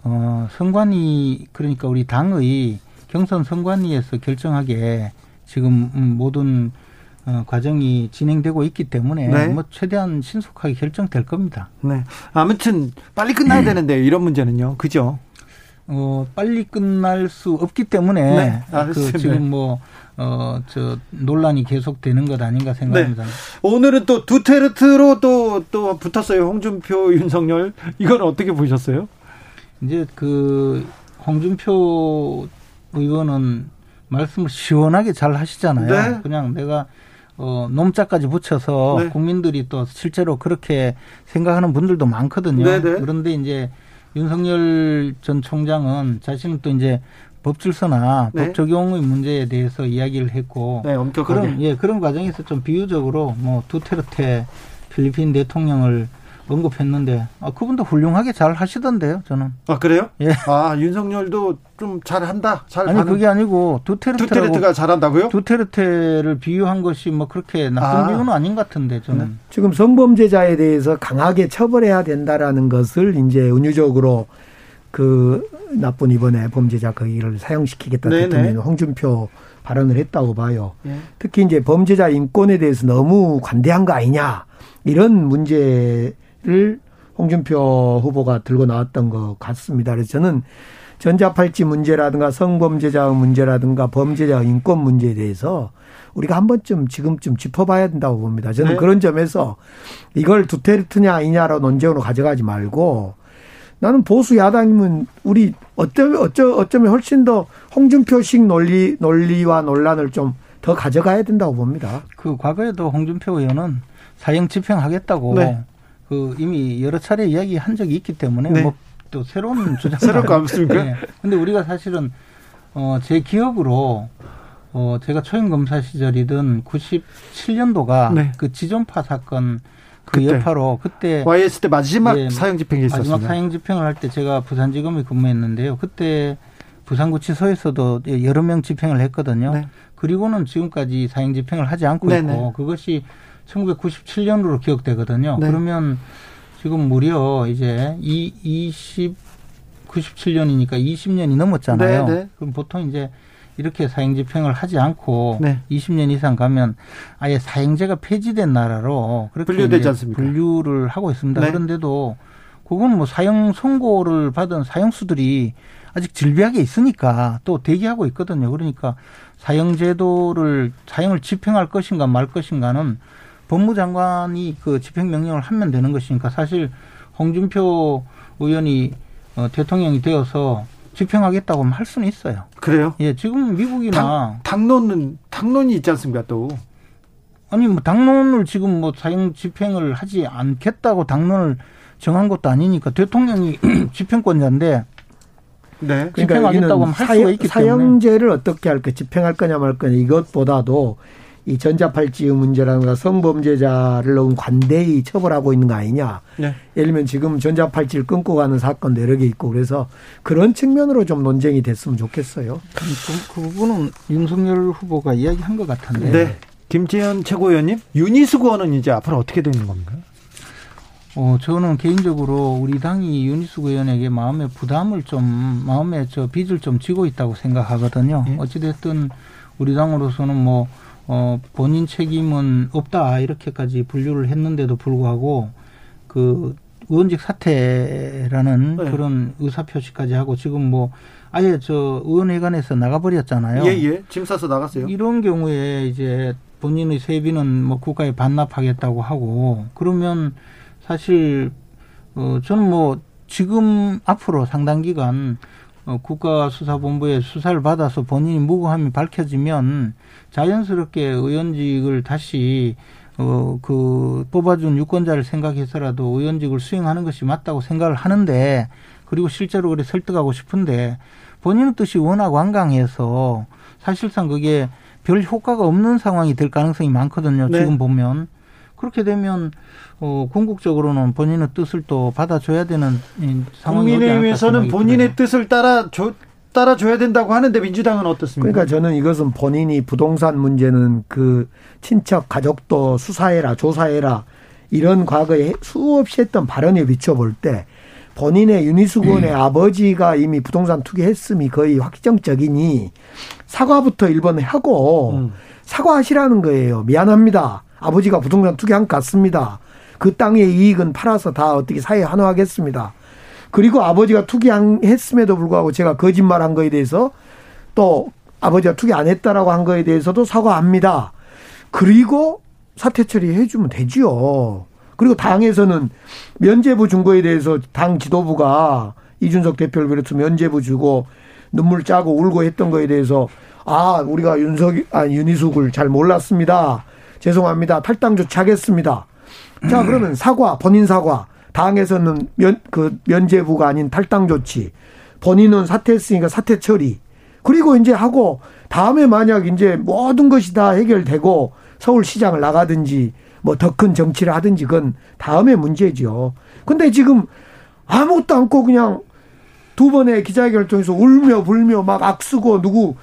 어 선관위 그러니까 우리 당의 경선 선관위에서 결정하게 지금 음, 모든 어, 과정이 진행되고 있기 때문에 네. 뭐 최대한 신속하게 결정될 겁니다. 네. 아무튼 빨리 끝나야 [CLEARS THROAT] 되는데 이런 문제는요. 그죠? 어, 빨리 끝날 수 없기 때문에 네. 그 지금 뭐 어, 저, 논란이 계속되는 것 아닌가 생각합니다. 네. 오늘은 또 두테르트로 또, 또 붙었어요. 홍준표, [LAUGHS] 윤석열. 이건 어떻게 보셨어요? 이제 그, 홍준표 의원은 말씀을 시원하게 잘 하시잖아요. 네. 그냥 내가 어, 놈자까지 붙여서 네. 국민들이 또 실제로 그렇게 생각하는 분들도 많거든요. 네네. 네. 그런데 이제 윤석열 전 총장은 자신은 또 이제 법질서나 네. 법 적용의 문제에 대해서 이야기를 했고 네, 엄격하게. 그런 예 그런 과정에서 좀 비유적으로 뭐 두테르테 필리핀 대통령을 언급했는데 아 그분도 훌륭하게 잘 하시던데요 저는 아 그래요? 예. 아 윤석열도 좀 잘한다. 잘 아니 그게 아니고 두테르테 두테르테가 잘한다고요? 두테르테를 비유한 것이 뭐 그렇게 나쁜 아. 비유는 아닌 것 같은데 저는 네. 지금 성범죄자에 대해서 강하게 처벌해야 된다라는 것을 이제 은유적으로 그 나쁜 이번에 범죄자 거기를 사용시키겠다 대통령이 홍준표 발언을 했다고 봐요. 예. 특히 이제 범죄자 인권에 대해서 너무 관대한 거 아니냐 이런 문제 를 홍준표 후보가 들고 나왔던 것 같습니다. 그래서 저는 전자팔찌 문제라든가 성범죄자 문제라든가 범죄자 인권 문제에 대해서 우리가 한 번쯤 지금쯤 짚어봐야 된다고 봅니다. 저는 네. 그런 점에서 이걸 두테르트냐 아니냐로 논쟁으로 가져가지 말고 나는 보수 야당이면 우리 어쩌면 어쩌 어쩌면 훨씬 더 홍준표식 논리 논리와 논란을 좀 더 가져가야 된다고 봅니다. 그 과거에도 홍준표 의원은 사형 집행하겠다고 네. 그 이미 여러 차례 이야기한 적이 있기 때문에 네. 뭐또 새로운 [LAUGHS] 주장 새로운 거 없습니까? 네. 근데 우리가 사실은 어 제 기억으로 어 제가 초임 검사 시절이든 97년도가 네. 그 지존파 사건 그 그때. 여파로 그때 YS 때 마지막 예, 사형 집행이 있었습니다. 마지막 사형 집행을 할 때 제가 부산지검에 근무했는데요. 그때 부산구치소에서도 여러 명 집행을 했거든요. 네. 그리고는 지금까지 사형 집행을 하지 않고 네네. 있고 그것이 1997년으로 기억되거든요. 네. 그러면 지금 무려 이제 이 20, 97년이니까 20년이 넘었잖아요. 네 네. 그럼 보통 이제 이렇게 사형 집행을 하지 않고 네. 20년 이상 가면 아예 사형제가 폐지된 나라로 그렇게 분류되지 않습니까? 분류를 하고 있습니다. 네. 그런데도 그건 뭐 사형 선고를 받은 사형수들이 아직 질비하게 있으니까 또 대기하고 있거든요. 그러니까 사형 제도를 사형을 집행할 것인가 말 것인가는 법무장관이 그 집행명령을 하면 되는 것이니까 사실 홍준표 의원이 어, 대통령이 되어서 집행하겠다고 할 수는 있어요. 그래요? 예, 지금 미국이나 당, 당론은 당론이 있지 않습니까 또? 아니 뭐 당론을 지금 뭐 사형 집행을 하지 않겠다고 당론을 정한 것도 아니니까 대통령이 [CLEARS THROAT] 집행권자인데 네. 그러니까 집행하겠다고 하면 할 사형, 수가 있기 때문에 사형제를 어떻게 할까 집행할 거냐 말 거냐 이것보다도 이 전자팔찌의 문제라든가 성범죄자를 너무 관대히 처벌하고 있는 거 아니냐. 네. 예를 들면 지금 전자팔찌를 끊고 가는 사건도 여러 개 있고 그래서 그런 측면으로 좀 논쟁이 됐으면 좋겠어요. 그, 그 부분은 윤석열 후보가 이야기한 것 같은데. 네. 김재현 최고위원님, 유니스 의원은 이제 앞으로 어떻게 되는 겁니까? 어, 저는 개인적으로 우리 당이 윤희숙 의원에게 마음의 부담을 좀, 마음의 저 빚을 좀 지고 있다고 생각하거든요. 예? 어찌됐든 우리 당으로서는 뭐, 어, 본인 책임은 없다 이렇게까지 분류를 했는데도 불구하고 그 의원직 사퇴라는 네. 그런 의사 표시까지 하고 지금 뭐 아예 저 의원회관에서 나가버렸잖아요. 예, 예. 짐 싸서 나갔어요. 이런 경우에 이제 본인의 세비는 뭐 국가에 반납하겠다고 하고 그러면 사실 어 저는 뭐 지금 앞으로 상당 기간 어, 국가수사본부의 수사를 받아서 본인이 무고함이 밝혀지면 자연스럽게 의원직을 다시 어, 그 뽑아준 유권자를 생각해서라도 의원직을 수행하는 것이 맞다고 생각을 하는데 그리고 실제로 그래 설득하고 싶은데 본인의 뜻이 워낙 완강해서 사실상 그게 별 효과가 없는 상황이 될 가능성이 많거든요. 네. 지금 보면 그렇게 되면 어, 궁극적으로는 본인의 뜻을 또 받아줘야 되는 상황이 국민의힘에서는 본인의 뜻을 따라 줘, 따라줘야 된다고 하는데 민주당은 어떻습니까? 그러니까 저는 이것은 본인이 부동산 문제는 그 친척 가족도 수사해라 조사해라 이런 과거에 수없이 했던 발언에 비춰볼 때 본인의 윤희숙 의원의 음. 아버지가 이미 부동산 투기했음이 거의 확정적이니 사과부터 일본 하고 음. 사과하시라는 거예요. 미안합니다. 아버지가 부동산 투기한 것 같습니다. 그 땅의 이익은 팔아서 다 어떻게 사회에 환호하겠습니다. 그리고 아버지가 투기했음에도 불구하고 제가 거짓말한 거에 대해서 또 아버지가 투기 안 했다라고 한 거에 대해서도 사과합니다. 그리고 사퇴 처리해 주면 되지요. 그리고 당에서는 면제부 준 거에 대해서 당 지도부가 이준석 대표를 비롯해서 면제부 주고 눈물 짜고 울고 했던 거에 대해서 아 우리가 윤석 아 윤희숙을 잘 몰랐습니다. 죄송합니다. 탈당 조치하겠습니다. 자 그러면 사과 본인 사과 당에서는 면 그 면제부가 아닌 탈당 조치 본인은 사퇴했으니까 사퇴 처리 그리고 이제 하고 다음에 만약 이제 모든 것이 다 해결되고 서울시장을 나가든지 뭐 더 큰 정치를 하든지 그건 다음에 문제죠. 근데 지금 아무것도 않고 그냥 두 번의 기자회견을 통해서 울며 불며 막 악쓰고 누구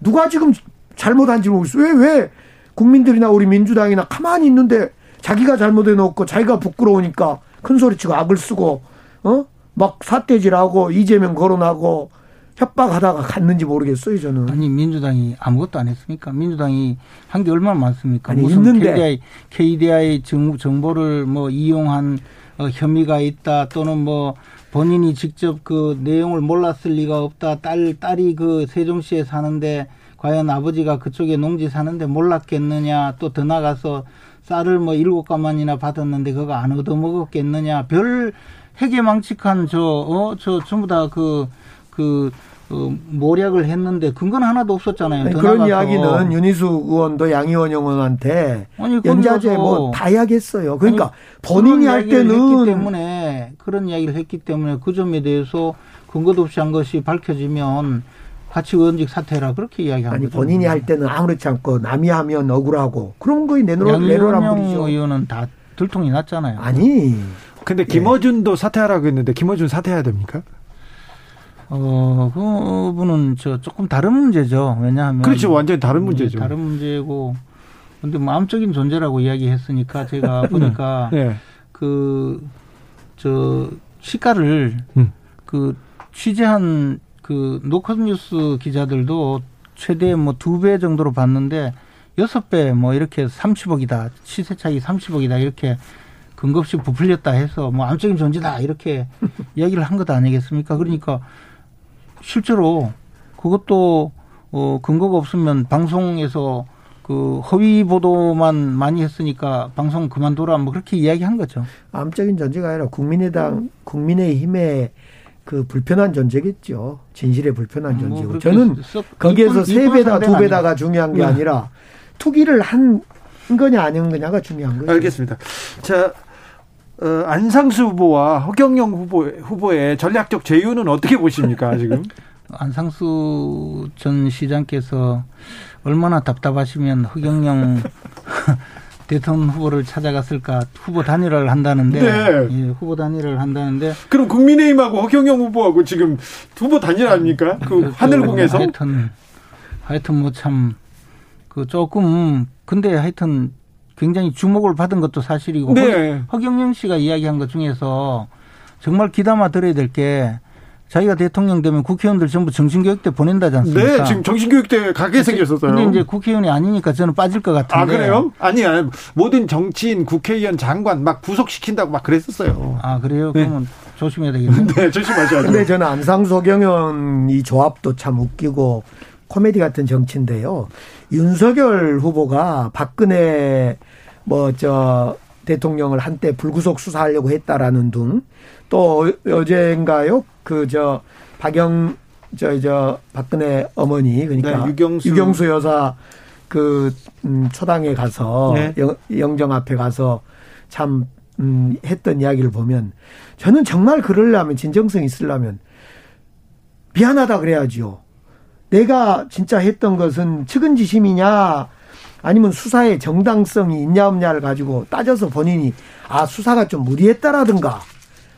누가 지금 잘못한지 모르겠어. 왜, 왜 국민들이나 우리 민주당이나 가만히 있는데 자기가 잘못해 놓고 자기가 부끄러우니까 큰 소리 치고 악을 쓰고, 어? 막 사태질하고 이재명 거론하고 협박하다가 갔는지 모르겠어요, 저는. 아니, 민주당이 아무것도 안 했습니까? 민주당이 한 게 얼마나 많습니까? 아니, 무슨 있는데. KDI, KDI 정, 정보를 뭐 이용한 어, 혐의가 있다 또는 뭐 본인이 직접 그 내용을 몰랐을 리가 없다. 딸, 딸이 그 세종시에 사는데 과연 아버지가 그쪽에 농지 사는데 몰랐겠느냐. 또 더 나가서 쌀을 뭐 일곱 가만이나 받았는데 그거 안 얻어먹었겠느냐. 별 해계망측한 저, 어, 저 전부 다 그, 그, 어, 모략을 했는데 근거는 하나도 없었잖아요. 아니, 그런 나가서. 이야기는 윤희수 의원도 양의원 의원한테 연자제 뭐 다 이야기했어요. 그러니까 아니, 본인이 할 때는 했기 때문에 그런 이야기를 했기 때문에 그 점에 대해서 근거도 없이 한 것이 밝혀지면 같이 의원직 사퇴라 그렇게 이야기한 아니 거죠. 본인이 할 때는 아무렇지 않고 남이 하면 억울하고 그런 거에 내놓으 내놓으란 말이죠. 의원은 다 들통이 났잖아요. 아니. 근데 김어준도 예. 사퇴하라고 했는데 김어준 사퇴해야 됩니까? 어, 그 분은 저 조금 다른 문제죠. 왜냐하면 그렇죠. 완전히 다른 문제죠. 다른 문제고 근데 마음적인 존재라고 이야기했으니까 제가 보니까 네. 그저 시가를 음. 그 취재한 그 노컷뉴스 기자들도 최대 뭐 두 배 정도로 봤는데 여섯 배 뭐 이렇게 30억이다 시세 차이 30억이다 이렇게 근거 없이 부풀렸다 해서 뭐 암적인 존재다 이렇게 [LAUGHS] 이야기를 한 것 아니겠습니까? 그러니까 실제로 그것도 어 근거가 없으면 방송에서 그 허위 보도만 많이 했으니까 방송 그만둬라 뭐 그렇게 이야기한 거죠. 암적인 존재가 아니라 국민의당 국민의힘의 그 불편한 존재겠죠. 진실의 불편한 뭐 존재고. 저는 거기에서 세 배다 두 배다가 중요한 게 네. 아니라 투기를 한 거냐 아닌 거냐가 중요한 거죠. 알겠습니다. 자, 어, 안상수 후보와 허경영 후보, 후보의 전략적 제휴는 어떻게 보십니까, 지금? [LAUGHS] 안상수 전 시장께서 얼마나 답답하시면 허경영 [LAUGHS] 대통령 후보를 찾아갔을까 후보 단일화를 한다는데 네. 예, 후보 단일화를 한다는데 그럼 국민의힘하고 허경영 후보하고 지금 후보 단일화입니까? 그 그렇죠. 하늘궁에서 하여튼 하여튼 뭐 참 그 조금 근데 하여튼 굉장히 주목을 받은 것도 사실이고 네. 허경영 씨가 이야기한 것 중에서 정말 기담아 들어야 될 게 자기가 대통령 되면 국회의원들 전부 정신교육대 보낸다지 않습니까? 네, 지금 정신교육대 가게 생겼었어요. 근데 이제 국회의원이 아니니까 저는 빠질 것 같은데. 아, 그래요? 아니야. 모든 정치인, 국회의원, 장관 막 구속시킨다고 막 그랬었어요. 아, 그래요? 네. 그러면 조심해야 되겠네요. [LAUGHS] 네, 조심하셔야죠. 근데 저는 안상수 허경영 이 조합도 참 웃기고 코미디 같은 정치인데요. 윤석열 후보가 박근혜 뭐 저 대통령을 한때 불구속 수사하려고 했다라는 등또 어제인가요? 그 저 박영 저저 박근혜 어머니 그러니까 네, 유경수. 유경수 여사 그 음, 초당에 가서 네. 영, 정 앞에 가서 참 음, 했던 이야기를 보면 저는 정말 그러려면 진정성 있으려면 미안하다 그래야지요. 내가 진짜 했던 것은 측은지심이냐 아니면 수사의 정당성이 있냐 없냐를 가지고 따져서 본인이 아 수사가 좀 무리했다라든가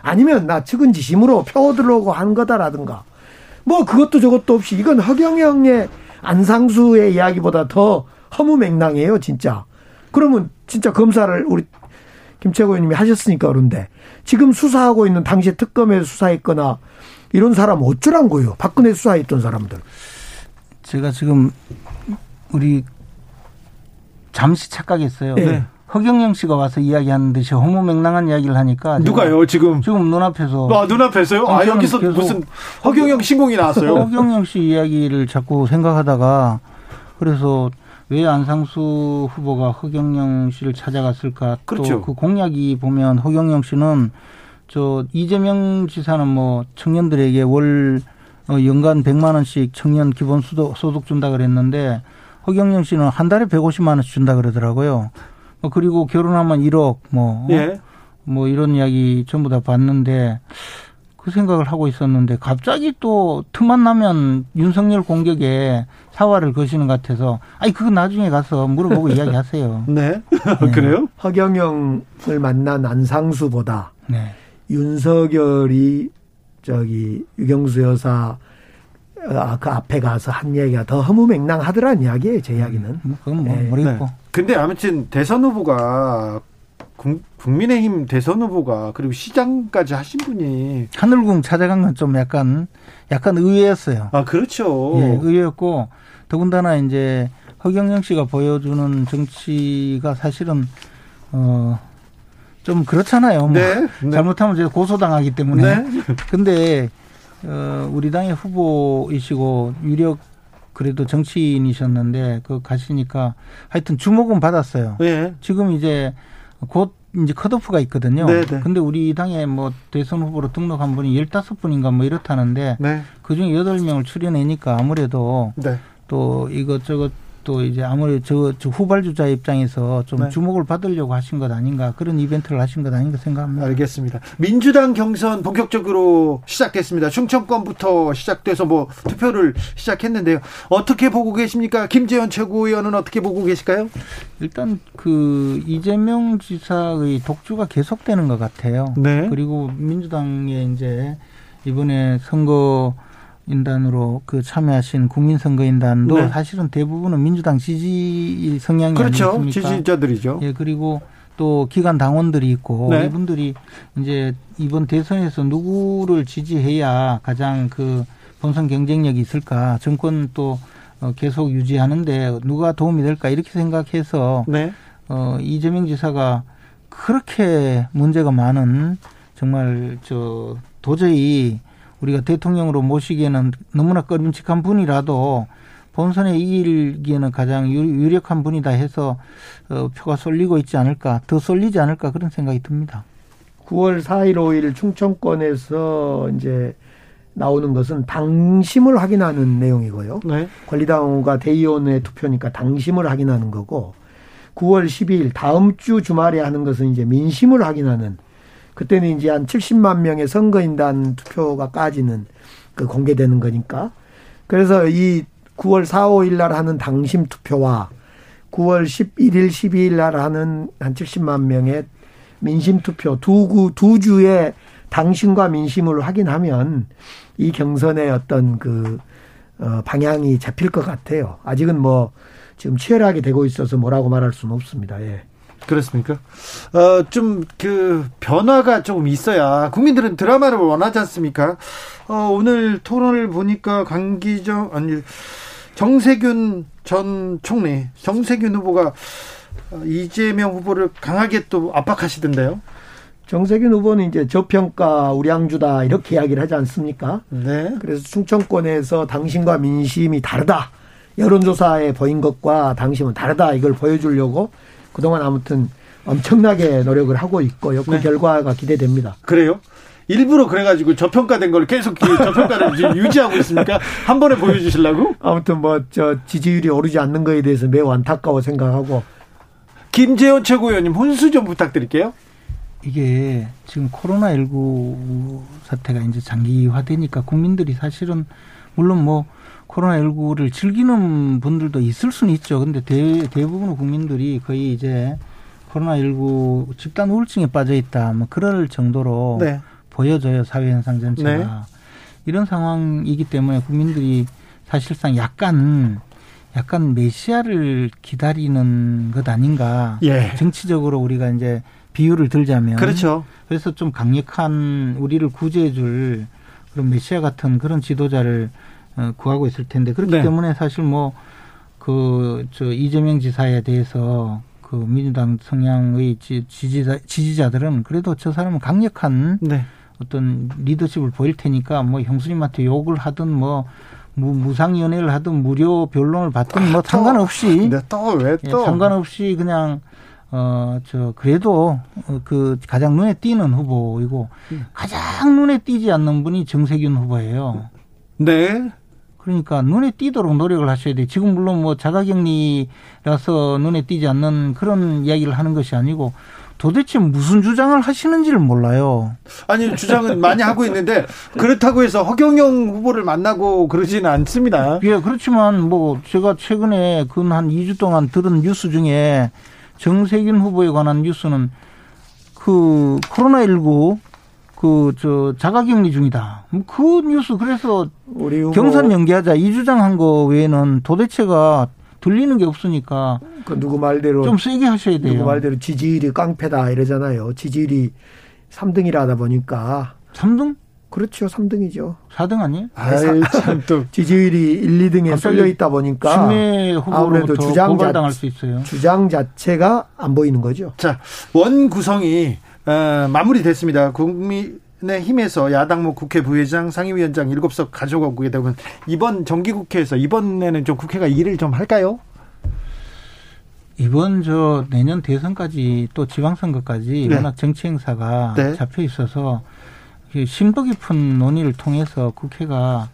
아니면 나 측은 지심으로 펴 들어오고 한 거다라든가 뭐 그것도 저것도 없이 이건 허경영의 안상수의 이야기보다 더 허무맹랑해요 진짜. 그러면 진짜 검사를 우리 김채고 의원님이 하셨으니까 그런데 지금 수사하고 있는 당시 특검에 수사했거나 이런 사람 어쩌란 거예요? 박근혜 수사했던 사람들. 제가 지금 우리 잠시 착각했어요. 네. 허경영 씨가 와서 이야기하는 듯이 허무맹랑한 이야기를 하니까 누가요 지금 지금 눈앞에서 아 눈앞에서요? 아 여기서 무슨 허경영 신공이 나왔어요? [LAUGHS] 허경영 씨 이야기를 자꾸 생각하다가 그래서 왜 안상수 후보가 허경영 씨를 찾아갔을까? 그렇죠. 또그 공약이 보면 허경영 씨는 저 이재명 지사는 뭐 청년들에게 월 어, 연간 100만 원씩 청년 기본 소득 준다 그랬는데 허경영 씨는 한 달에 150만 원씩 준다 그러더라고요. 뭐 그리고 결혼하면 1억 뭐, 어? 예. 뭐 이런 이야기 전부 다 봤는데 그 생각을 하고 있었는데 갑자기 또 틈만 나면 윤석열 공격에 사활을 거시는 것 같아서 아니 그거 나중에 가서 물어보고 [LAUGHS] 이야기하세요. 네. 네. [LAUGHS] 그래요? 허경영을 만난 안상수보다 네. 윤석열이 저기 유경수 여사 아, 그 앞에 가서 한 얘기가 더 허무맹랑하더란 이야기예요, 제 이야기는. 음, 그건 뭐 네. 모르겠고. 네. 근데 아무튼 대선 후보가 국민의힘 대선 후보가 그리고 시장까지 하신 분이 하늘궁 찾아간 건 좀 약간 약간 의외였어요. 아 그렇죠. 예, 의외였고 더군다나 이제 허경영 씨가 보여주는 정치가 사실은 어. 좀 그렇잖아요. 뭐 네, 네. 잘못하면 제가 고소당하기 때문에. 네. 근데 어, 우리 당의 후보이시고 유력 그래도 정치인이셨는데 그 가시니까 하여튼 주목은 받았어요. 네. 지금 이제 곧 이제 컷오프가 있거든요. 네, 네. 근데 우리 당에 뭐 대선 후보로 등록한 분이 열다섯 분인가 뭐 이렇다는데 네. 그중에 여덟 명을 추려내니까 아무래도 네. 또 이것저것 또 이제 아무래도 저, 저 후발주자 입장에서 좀 네. 주목을 받으려고 하신 것 아닌가 그런 이벤트를 하신 것 아닌가 생각합니다. 알겠습니다. 민주당 경선 본격적으로 시작됐습니다. 충청권부터 시작돼서 뭐 투표를 시작했는데요. 어떻게 보고 계십니까? 김재현 최고위원은 어떻게 보고 계실까요? 일단 그 이재명 지사의 독주가 계속되는 것 같아요. 네. 그리고 민주당의 이제 이번에 선거 인단으로 그 참여하신 국민선거인단도 네. 사실은 대부분은 민주당 지지 성향이 그렇죠. 아니습니까 지지자들이죠. 예, 그리고 또 기관 당원들이 있고 네. 이분들이 이제 이번 대선에서 누구를 지지해야 가장 그 본선 경쟁력이 있을까 정권 또 어, 계속 유지하는데 누가 도움이 될까 이렇게 생각해서 네. 어, 이재명 지사가 그렇게 문제가 많은 정말 저 도저히 우리가 대통령으로 모시기에는 너무나 꺼림칙한 분이라도 본선에 이기기에는 가장 유력한 분이다 해서 어, 표가 쏠리고 있지 않을까, 더 쏠리지 않을까 그런 생각이 듭니다. 9월 4일, 5일 충청권에서 이제 나오는 것은 당심을 확인하는 내용이고요. 네. 권리당원과 대의원의 투표니까 당심을 확인하는 거고 9월 12일 다음 주 주말에 하는 것은 이제 민심을 확인하는 그때는 이제 한 70만 명의 선거인단 투표가 까지는 그 공개되는 거니까. 그래서 이 9월 4, 5일 날 하는 당심 투표와 9월 11일, 12일 날 하는 한 70만 명의 민심 투표 두 구, 두 주의 당심과 민심을 확인하면 이 경선의 어떤 그, 어, 방향이 잡힐 것 같아요. 아직은 뭐 지금 치열하게 되고 있어서 뭐라고 말할 수는 없습니다. 예. 그렇습니까? 어, 좀, 그, 변화가 조금 있어야, 국민들은 드라마를 원하지 않습니까? 어, 오늘 토론을 보니까 강기정, 아니, 정세균 전 총리, 정세균 후보가 어, 이재명 후보를 강하게 또 압박하시던데요? 정세균 후보는 이제 저평가 우량주다 이렇게 이야기를 하지 않습니까? 네. 그래서 충청권에서 당신과 민심이 다르다. 여론조사에 보인 것과 당심은 다르다. 이걸 보여주려고 그동안 아무튼 엄청나게 노력을 하고 있고요. 그 네. 결과가 기대됩니다. 그래요? 일부러 그래가지고 저평가된 걸 계속 저평가를 [LAUGHS] 유지하고 있습니까? 한 번에 보여주시려고? 아무튼 뭐 저 지지율이 오르지 않는 거에 대해서 매우 안타까워 생각하고 김재원 최고위원님 혼수 좀 부탁드릴게요. 이게 지금 코로나 19 사태가 이제 장기화되니까 국민들이 사실은 물론 뭐 코로나19를 즐기는 분들도 있을 수는 있죠. 근데 대, 대부분의 국민들이 거의 이제 코로나19 집단 우울증에 빠져 있다. 뭐 그럴 정도로 네. 보여져요. 사회 현상 전체가. 네. 이런 상황이기 때문에 국민들이 사실상 약간 약간 메시아를 기다리는 것 아닌가. 예. 정치적으로 우리가 이제 비유를 들자면. 그렇죠. 그래서 좀 강력한 우리를 구제해 줄 그런 메시아 같은 그런 지도자를 어, 구하고 있을 텐데 그렇기 네. 때문에 사실 뭐 그 저 이재명 지사에 대해서 그그 민주당 성향의 지지자, 지지자들은 그래도 저 사람은 강력한 네. 어떤 리더십을 보일 테니까 뭐 형수님한테 욕을 하든 뭐 무상연애를 하든 무료 변론을 받든 뭐 아, 상관없이 네, 또왜 또? 예, 상관없이 그냥 어 저 그래도 그 가장 눈에 띄는 후보이고 음. 가장 눈에 띄지 않는 분이 정세균 후보예요. 네. 그러니까 눈에 띄도록 노력을 하셔야 돼. 지금 물론 뭐 자가격리라서 눈에 띄지 않는 그런 이야기를 하는 것이 아니고 도대체 무슨 주장을 하시는지를 몰라요. 아니 주장은 많이 하고 있는데 그렇다고 해서 허경영 후보를 만나고 그러지는 않습니다. 예, 그렇지만 뭐 제가 최근에 근 한 2주 동안 들은 뉴스 중에 정세균 후보에 관한 뉴스는 그 코로나 19 그 저 자가격리 중이다. 뭐그 뉴스 그래서 우리 경선 연기하자 이 주장한 거 외에는 도대체가 들리는 게 없으니까 그 누구 말대로 좀 세게 하셔야 돼요. 누구 말대로 지지율이 깡패다 이러잖아요. 지지율이 3등이라 하다 보니까 3등? 그렇죠. 3등이죠. 4등 아니에요? 아이, 참 또. [LAUGHS] 지지율이 1, 2등에 쏠려 있다 보니까 아무래도 주장 자, 주장 자체가 안 보이는 거죠. 자, 원 구성이 어, 마무리됐습니다. 국민의힘에서 야당 뭐 국회 부회장, 상임위원장 7석 가져가게 되면 이번 정기국회에서 이번에는 좀 국회가 일을 좀 할까요? 이번 저 내년 대선까지 또 지방선거까지 네. 워낙 정치 행사가 네. 잡혀 있어서 심도 깊은 논의를 통해서 국회가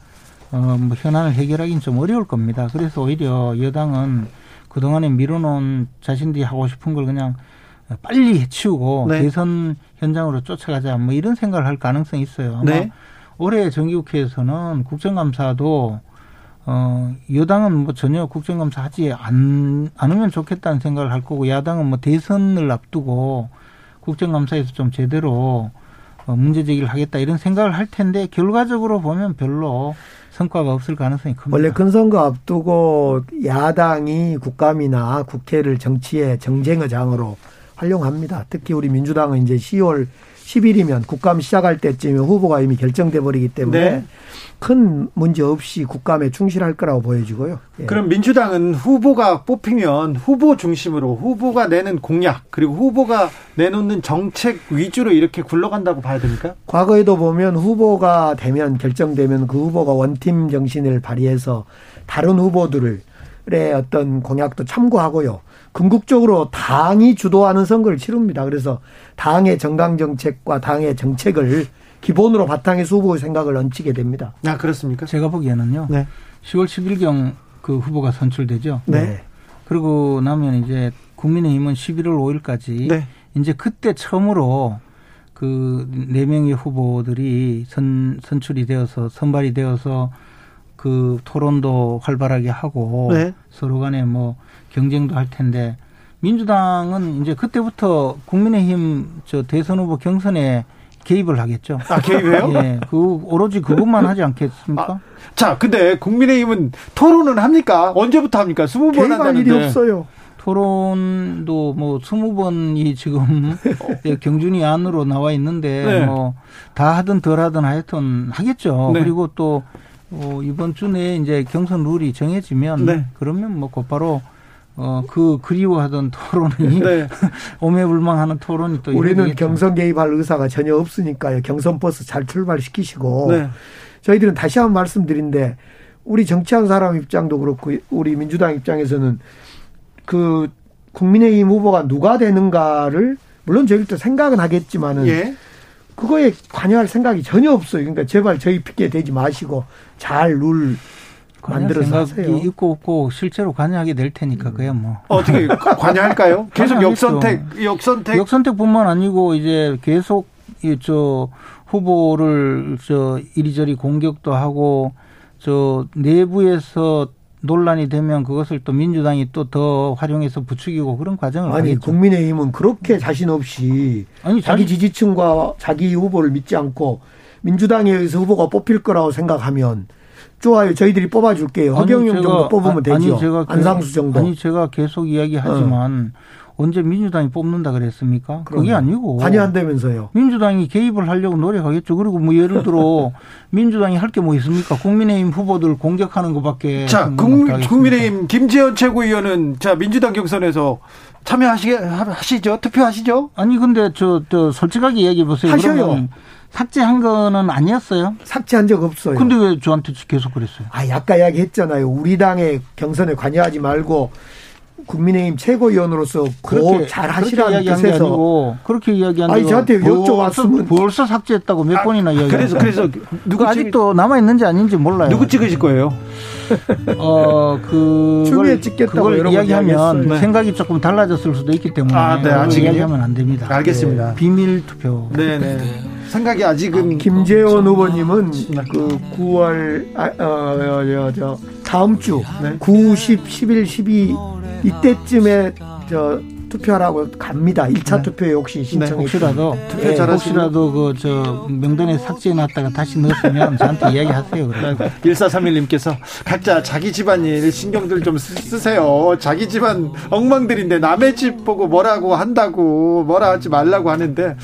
어뭐 현안을 해결하기는 좀 어려울 겁니다. 그래서 오히려 여당은 그동안에 미뤄놓은 자신들이 하고 싶은 걸 그냥 빨리 해치우고 네. 대선 현장으로 쫓아가자 뭐 이런 생각을 할 가능성이 있어요. 네. 올해 정기국회에서는 국정감사도 어 여당은 뭐 전혀 국정감사 하지 않, 않으면 좋겠다는 생각을 할 거고 야당은 뭐 대선을 앞두고 국정감사에서 좀 제대로 어, 문제 제기를 하겠다 이런 생각을 할 텐데 결과적으로 보면 별로 성과가 없을 가능성이 큽니다. 원래 큰 선거 앞두고 야당이 국감이나 국회를 정치의 정쟁의 장으로 활용합니다. 특히 우리 민주당은 이제 10월 10일이면 국감 시작할 때쯤에 후보가 이미 결정돼 버리기 때문에 네. 큰 문제 없이 국감에 충실할 거라고 보여지고요. 예. 그럼 민주당은 후보가 뽑히면 후보 중심으로 후보가 내는 공약 그리고 후보가 내놓는 정책 위주로 이렇게 굴러간다고 봐야 됩니까? 과거에도 보면 후보가 되면 결정되면 그 후보가 원팀 정신을 발휘해서 다른 후보들의 어떤 공약도 참고하고요. 궁극적으로 당이 주도하는 선거를 치릅니다. 그래서 당의 정당 정책과 당의 정책을 기본으로 바탕에서 후보의 생각을 얹히게 됩니다. 아, 그렇습니까? 제가 보기에는요. 네. 10월 10일경 그 후보가 선출되죠. 네. 그리고 나면 이제 국민의힘은 11월 5일까지 네. 이제 그때 처음으로 그 네 명의 후보들이 선 선출이 되어서 선발이 되어서 그 토론도 활발하게 하고 네. 서로 간에 뭐 경쟁도 할 텐데 민주당은 이제 그때부터 국민의힘 저 대선 후보 경선에 개입을 하겠죠. 아, 개입해요? 예. 그 오로지 그것만 하지 않겠습니까? 아, 자, 근데 국민의힘은 토론은 합니까? 언제부터 합니까? 스무 번 한다는데. 일이 없어요. 토론도 뭐 스무 번이 지금 [LAUGHS] 예, 경준이 안으로 나와 있는데 네. 뭐다 하든 덜 하든 하여튼 하겠죠. 네. 그리고 또 어, 이번 주 내에 이제 경선 룰이 정해지면 네. 그러면 뭐 곧바로 어, 그 그리워하던 토론이 [LAUGHS] 네. [LAUGHS] 오매불망하는 토론이 또 우리는. 경선 개입할 의사가 전혀 없으니까요. 경선 버스 잘 출발시키시고 네. 저희들은 다시 한번 말씀드린데 우리 정치한 사람 입장도 그렇고 우리 민주당 입장에서는 그 국민의힘 후보가 누가 되는가를 물론 저희들도 생각은 하겠지만은 예. 그거에 관여할 생각이 전혀 없어요. 그러니까 제발 저희 픽게 되지 마시고 잘 룰 만들어서 하세요. 있고 없고 실제로 관여하게 될 테니까 음. 그야 뭐 어떻게 [LAUGHS] 관여할까요? 계속 역선택 역선택 역선택뿐만 아니고 이제 계속 이저 후보를 저 이리저리 공격도 하고 저 내부에서 논란이 되면 그것을 또 민주당이 또 더 활용해서 부추기고 그런 과정을 아니 하겠죠. 국민의힘은 그렇게 자신 없이 아니 자기 지지층과 자기 후보를 믿지 않고 민주당에 의해서 후보가 뽑힐 거라고 생각하면 좋아요. 저희들이 뽑아줄게요. 허경영 정도 뽑으면 되죠. 아니, 제가 안상수 정도. 아니 제가 계속 이야기하지만 어. 언제 민주당이 뽑는다 그랬습니까? 그게 아니고 관여한다면서요. 민주당이 개입을 하려고 노력하겠죠. 그리고 뭐 예를 들어 [LAUGHS] 민주당이 할 게 뭐 있습니까? 국민의힘 후보들 공격하는 것밖에 자, 국민, 국민의힘 김재현 최고위원은 자 민주당 경선에서 참여하시게 하시죠? 투표하시죠? 아니 근데 저, 저 솔직하게 얘기해 보세요. 하셔요. 삭제한 거는 아니었어요? 삭제한 적 없어요. 근데 왜 저한테 계속 그랬어요? 아, 아까 이야기했잖아요. 우리 당의 경선에 관여하지 말고 국민의힘 최고위원으로서 고 잘하시라는 뜻에서 그렇게 이야기한 아니 저한테 여쭤봤으면 벌써 삭제했다고 몇 아, 번이나 이야기. 그래서 그래서 누구 아직도 남아 있는지 아닌지 몰라요. 누구 찍으실 거예요? [LAUGHS] 어그 추미애 찍겠다고 그걸 이야기하면 네. 생각이 조금 달라졌을 수도 있기 때문에 아, 네. 아직 이야기하면 안 됩니다. 알겠습니다. 네. 비밀 투표. 네네. 네. 생각이 아직은 김재원 후보님은 그 9월 아, 어, 어, 저 다음 주 네. 9, 10, 11, 12 이때쯤에 저 투표하라고 갑니다. 1차 네. 투표에 혹시 신청 네, 혹시라도 투표 네, 혹시라도 그 저 명단에 삭제해 놨다가 다시 넣었으면 저한테 이야기하세요. 그래. 1431님께서 각자 자기 집안일 신경들 좀 쓰 세요. 자기 집안 엉망들인데 남의 집 보고 뭐라고 한다고 뭐라 하지 말라고 하는데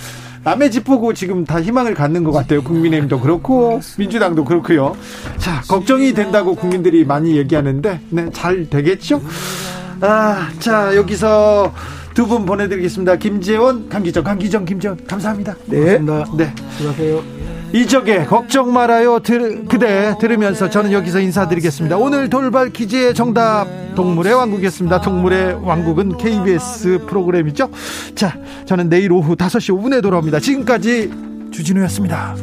남의 집 보고 지금 다 희망을 갖는 것 같아요. 국민의힘도 그렇고 민주당도 그렇고요. 자 걱정이 된다고 국민들이 많이 얘기하는데 네, 잘 되겠죠? 아, 자, 여기서 두 분 보내드리겠습니다. 김재원, 강기정, 강기정, 김재원, 감사합니다. 네. 고맙습니다. 네. 수고하세요. 이적의 걱정 말아요 들, 그대 들으면서 저는 여기서 인사드리겠습니다. 오늘 돌발 퀴즈의 정답 동물의 왕국이었습니다. 동물의 왕국은 KBS 프로그램이죠. 자, 저는 내일 오후 5시 5분에 돌아옵니다. 지금까지 주진우였습니다.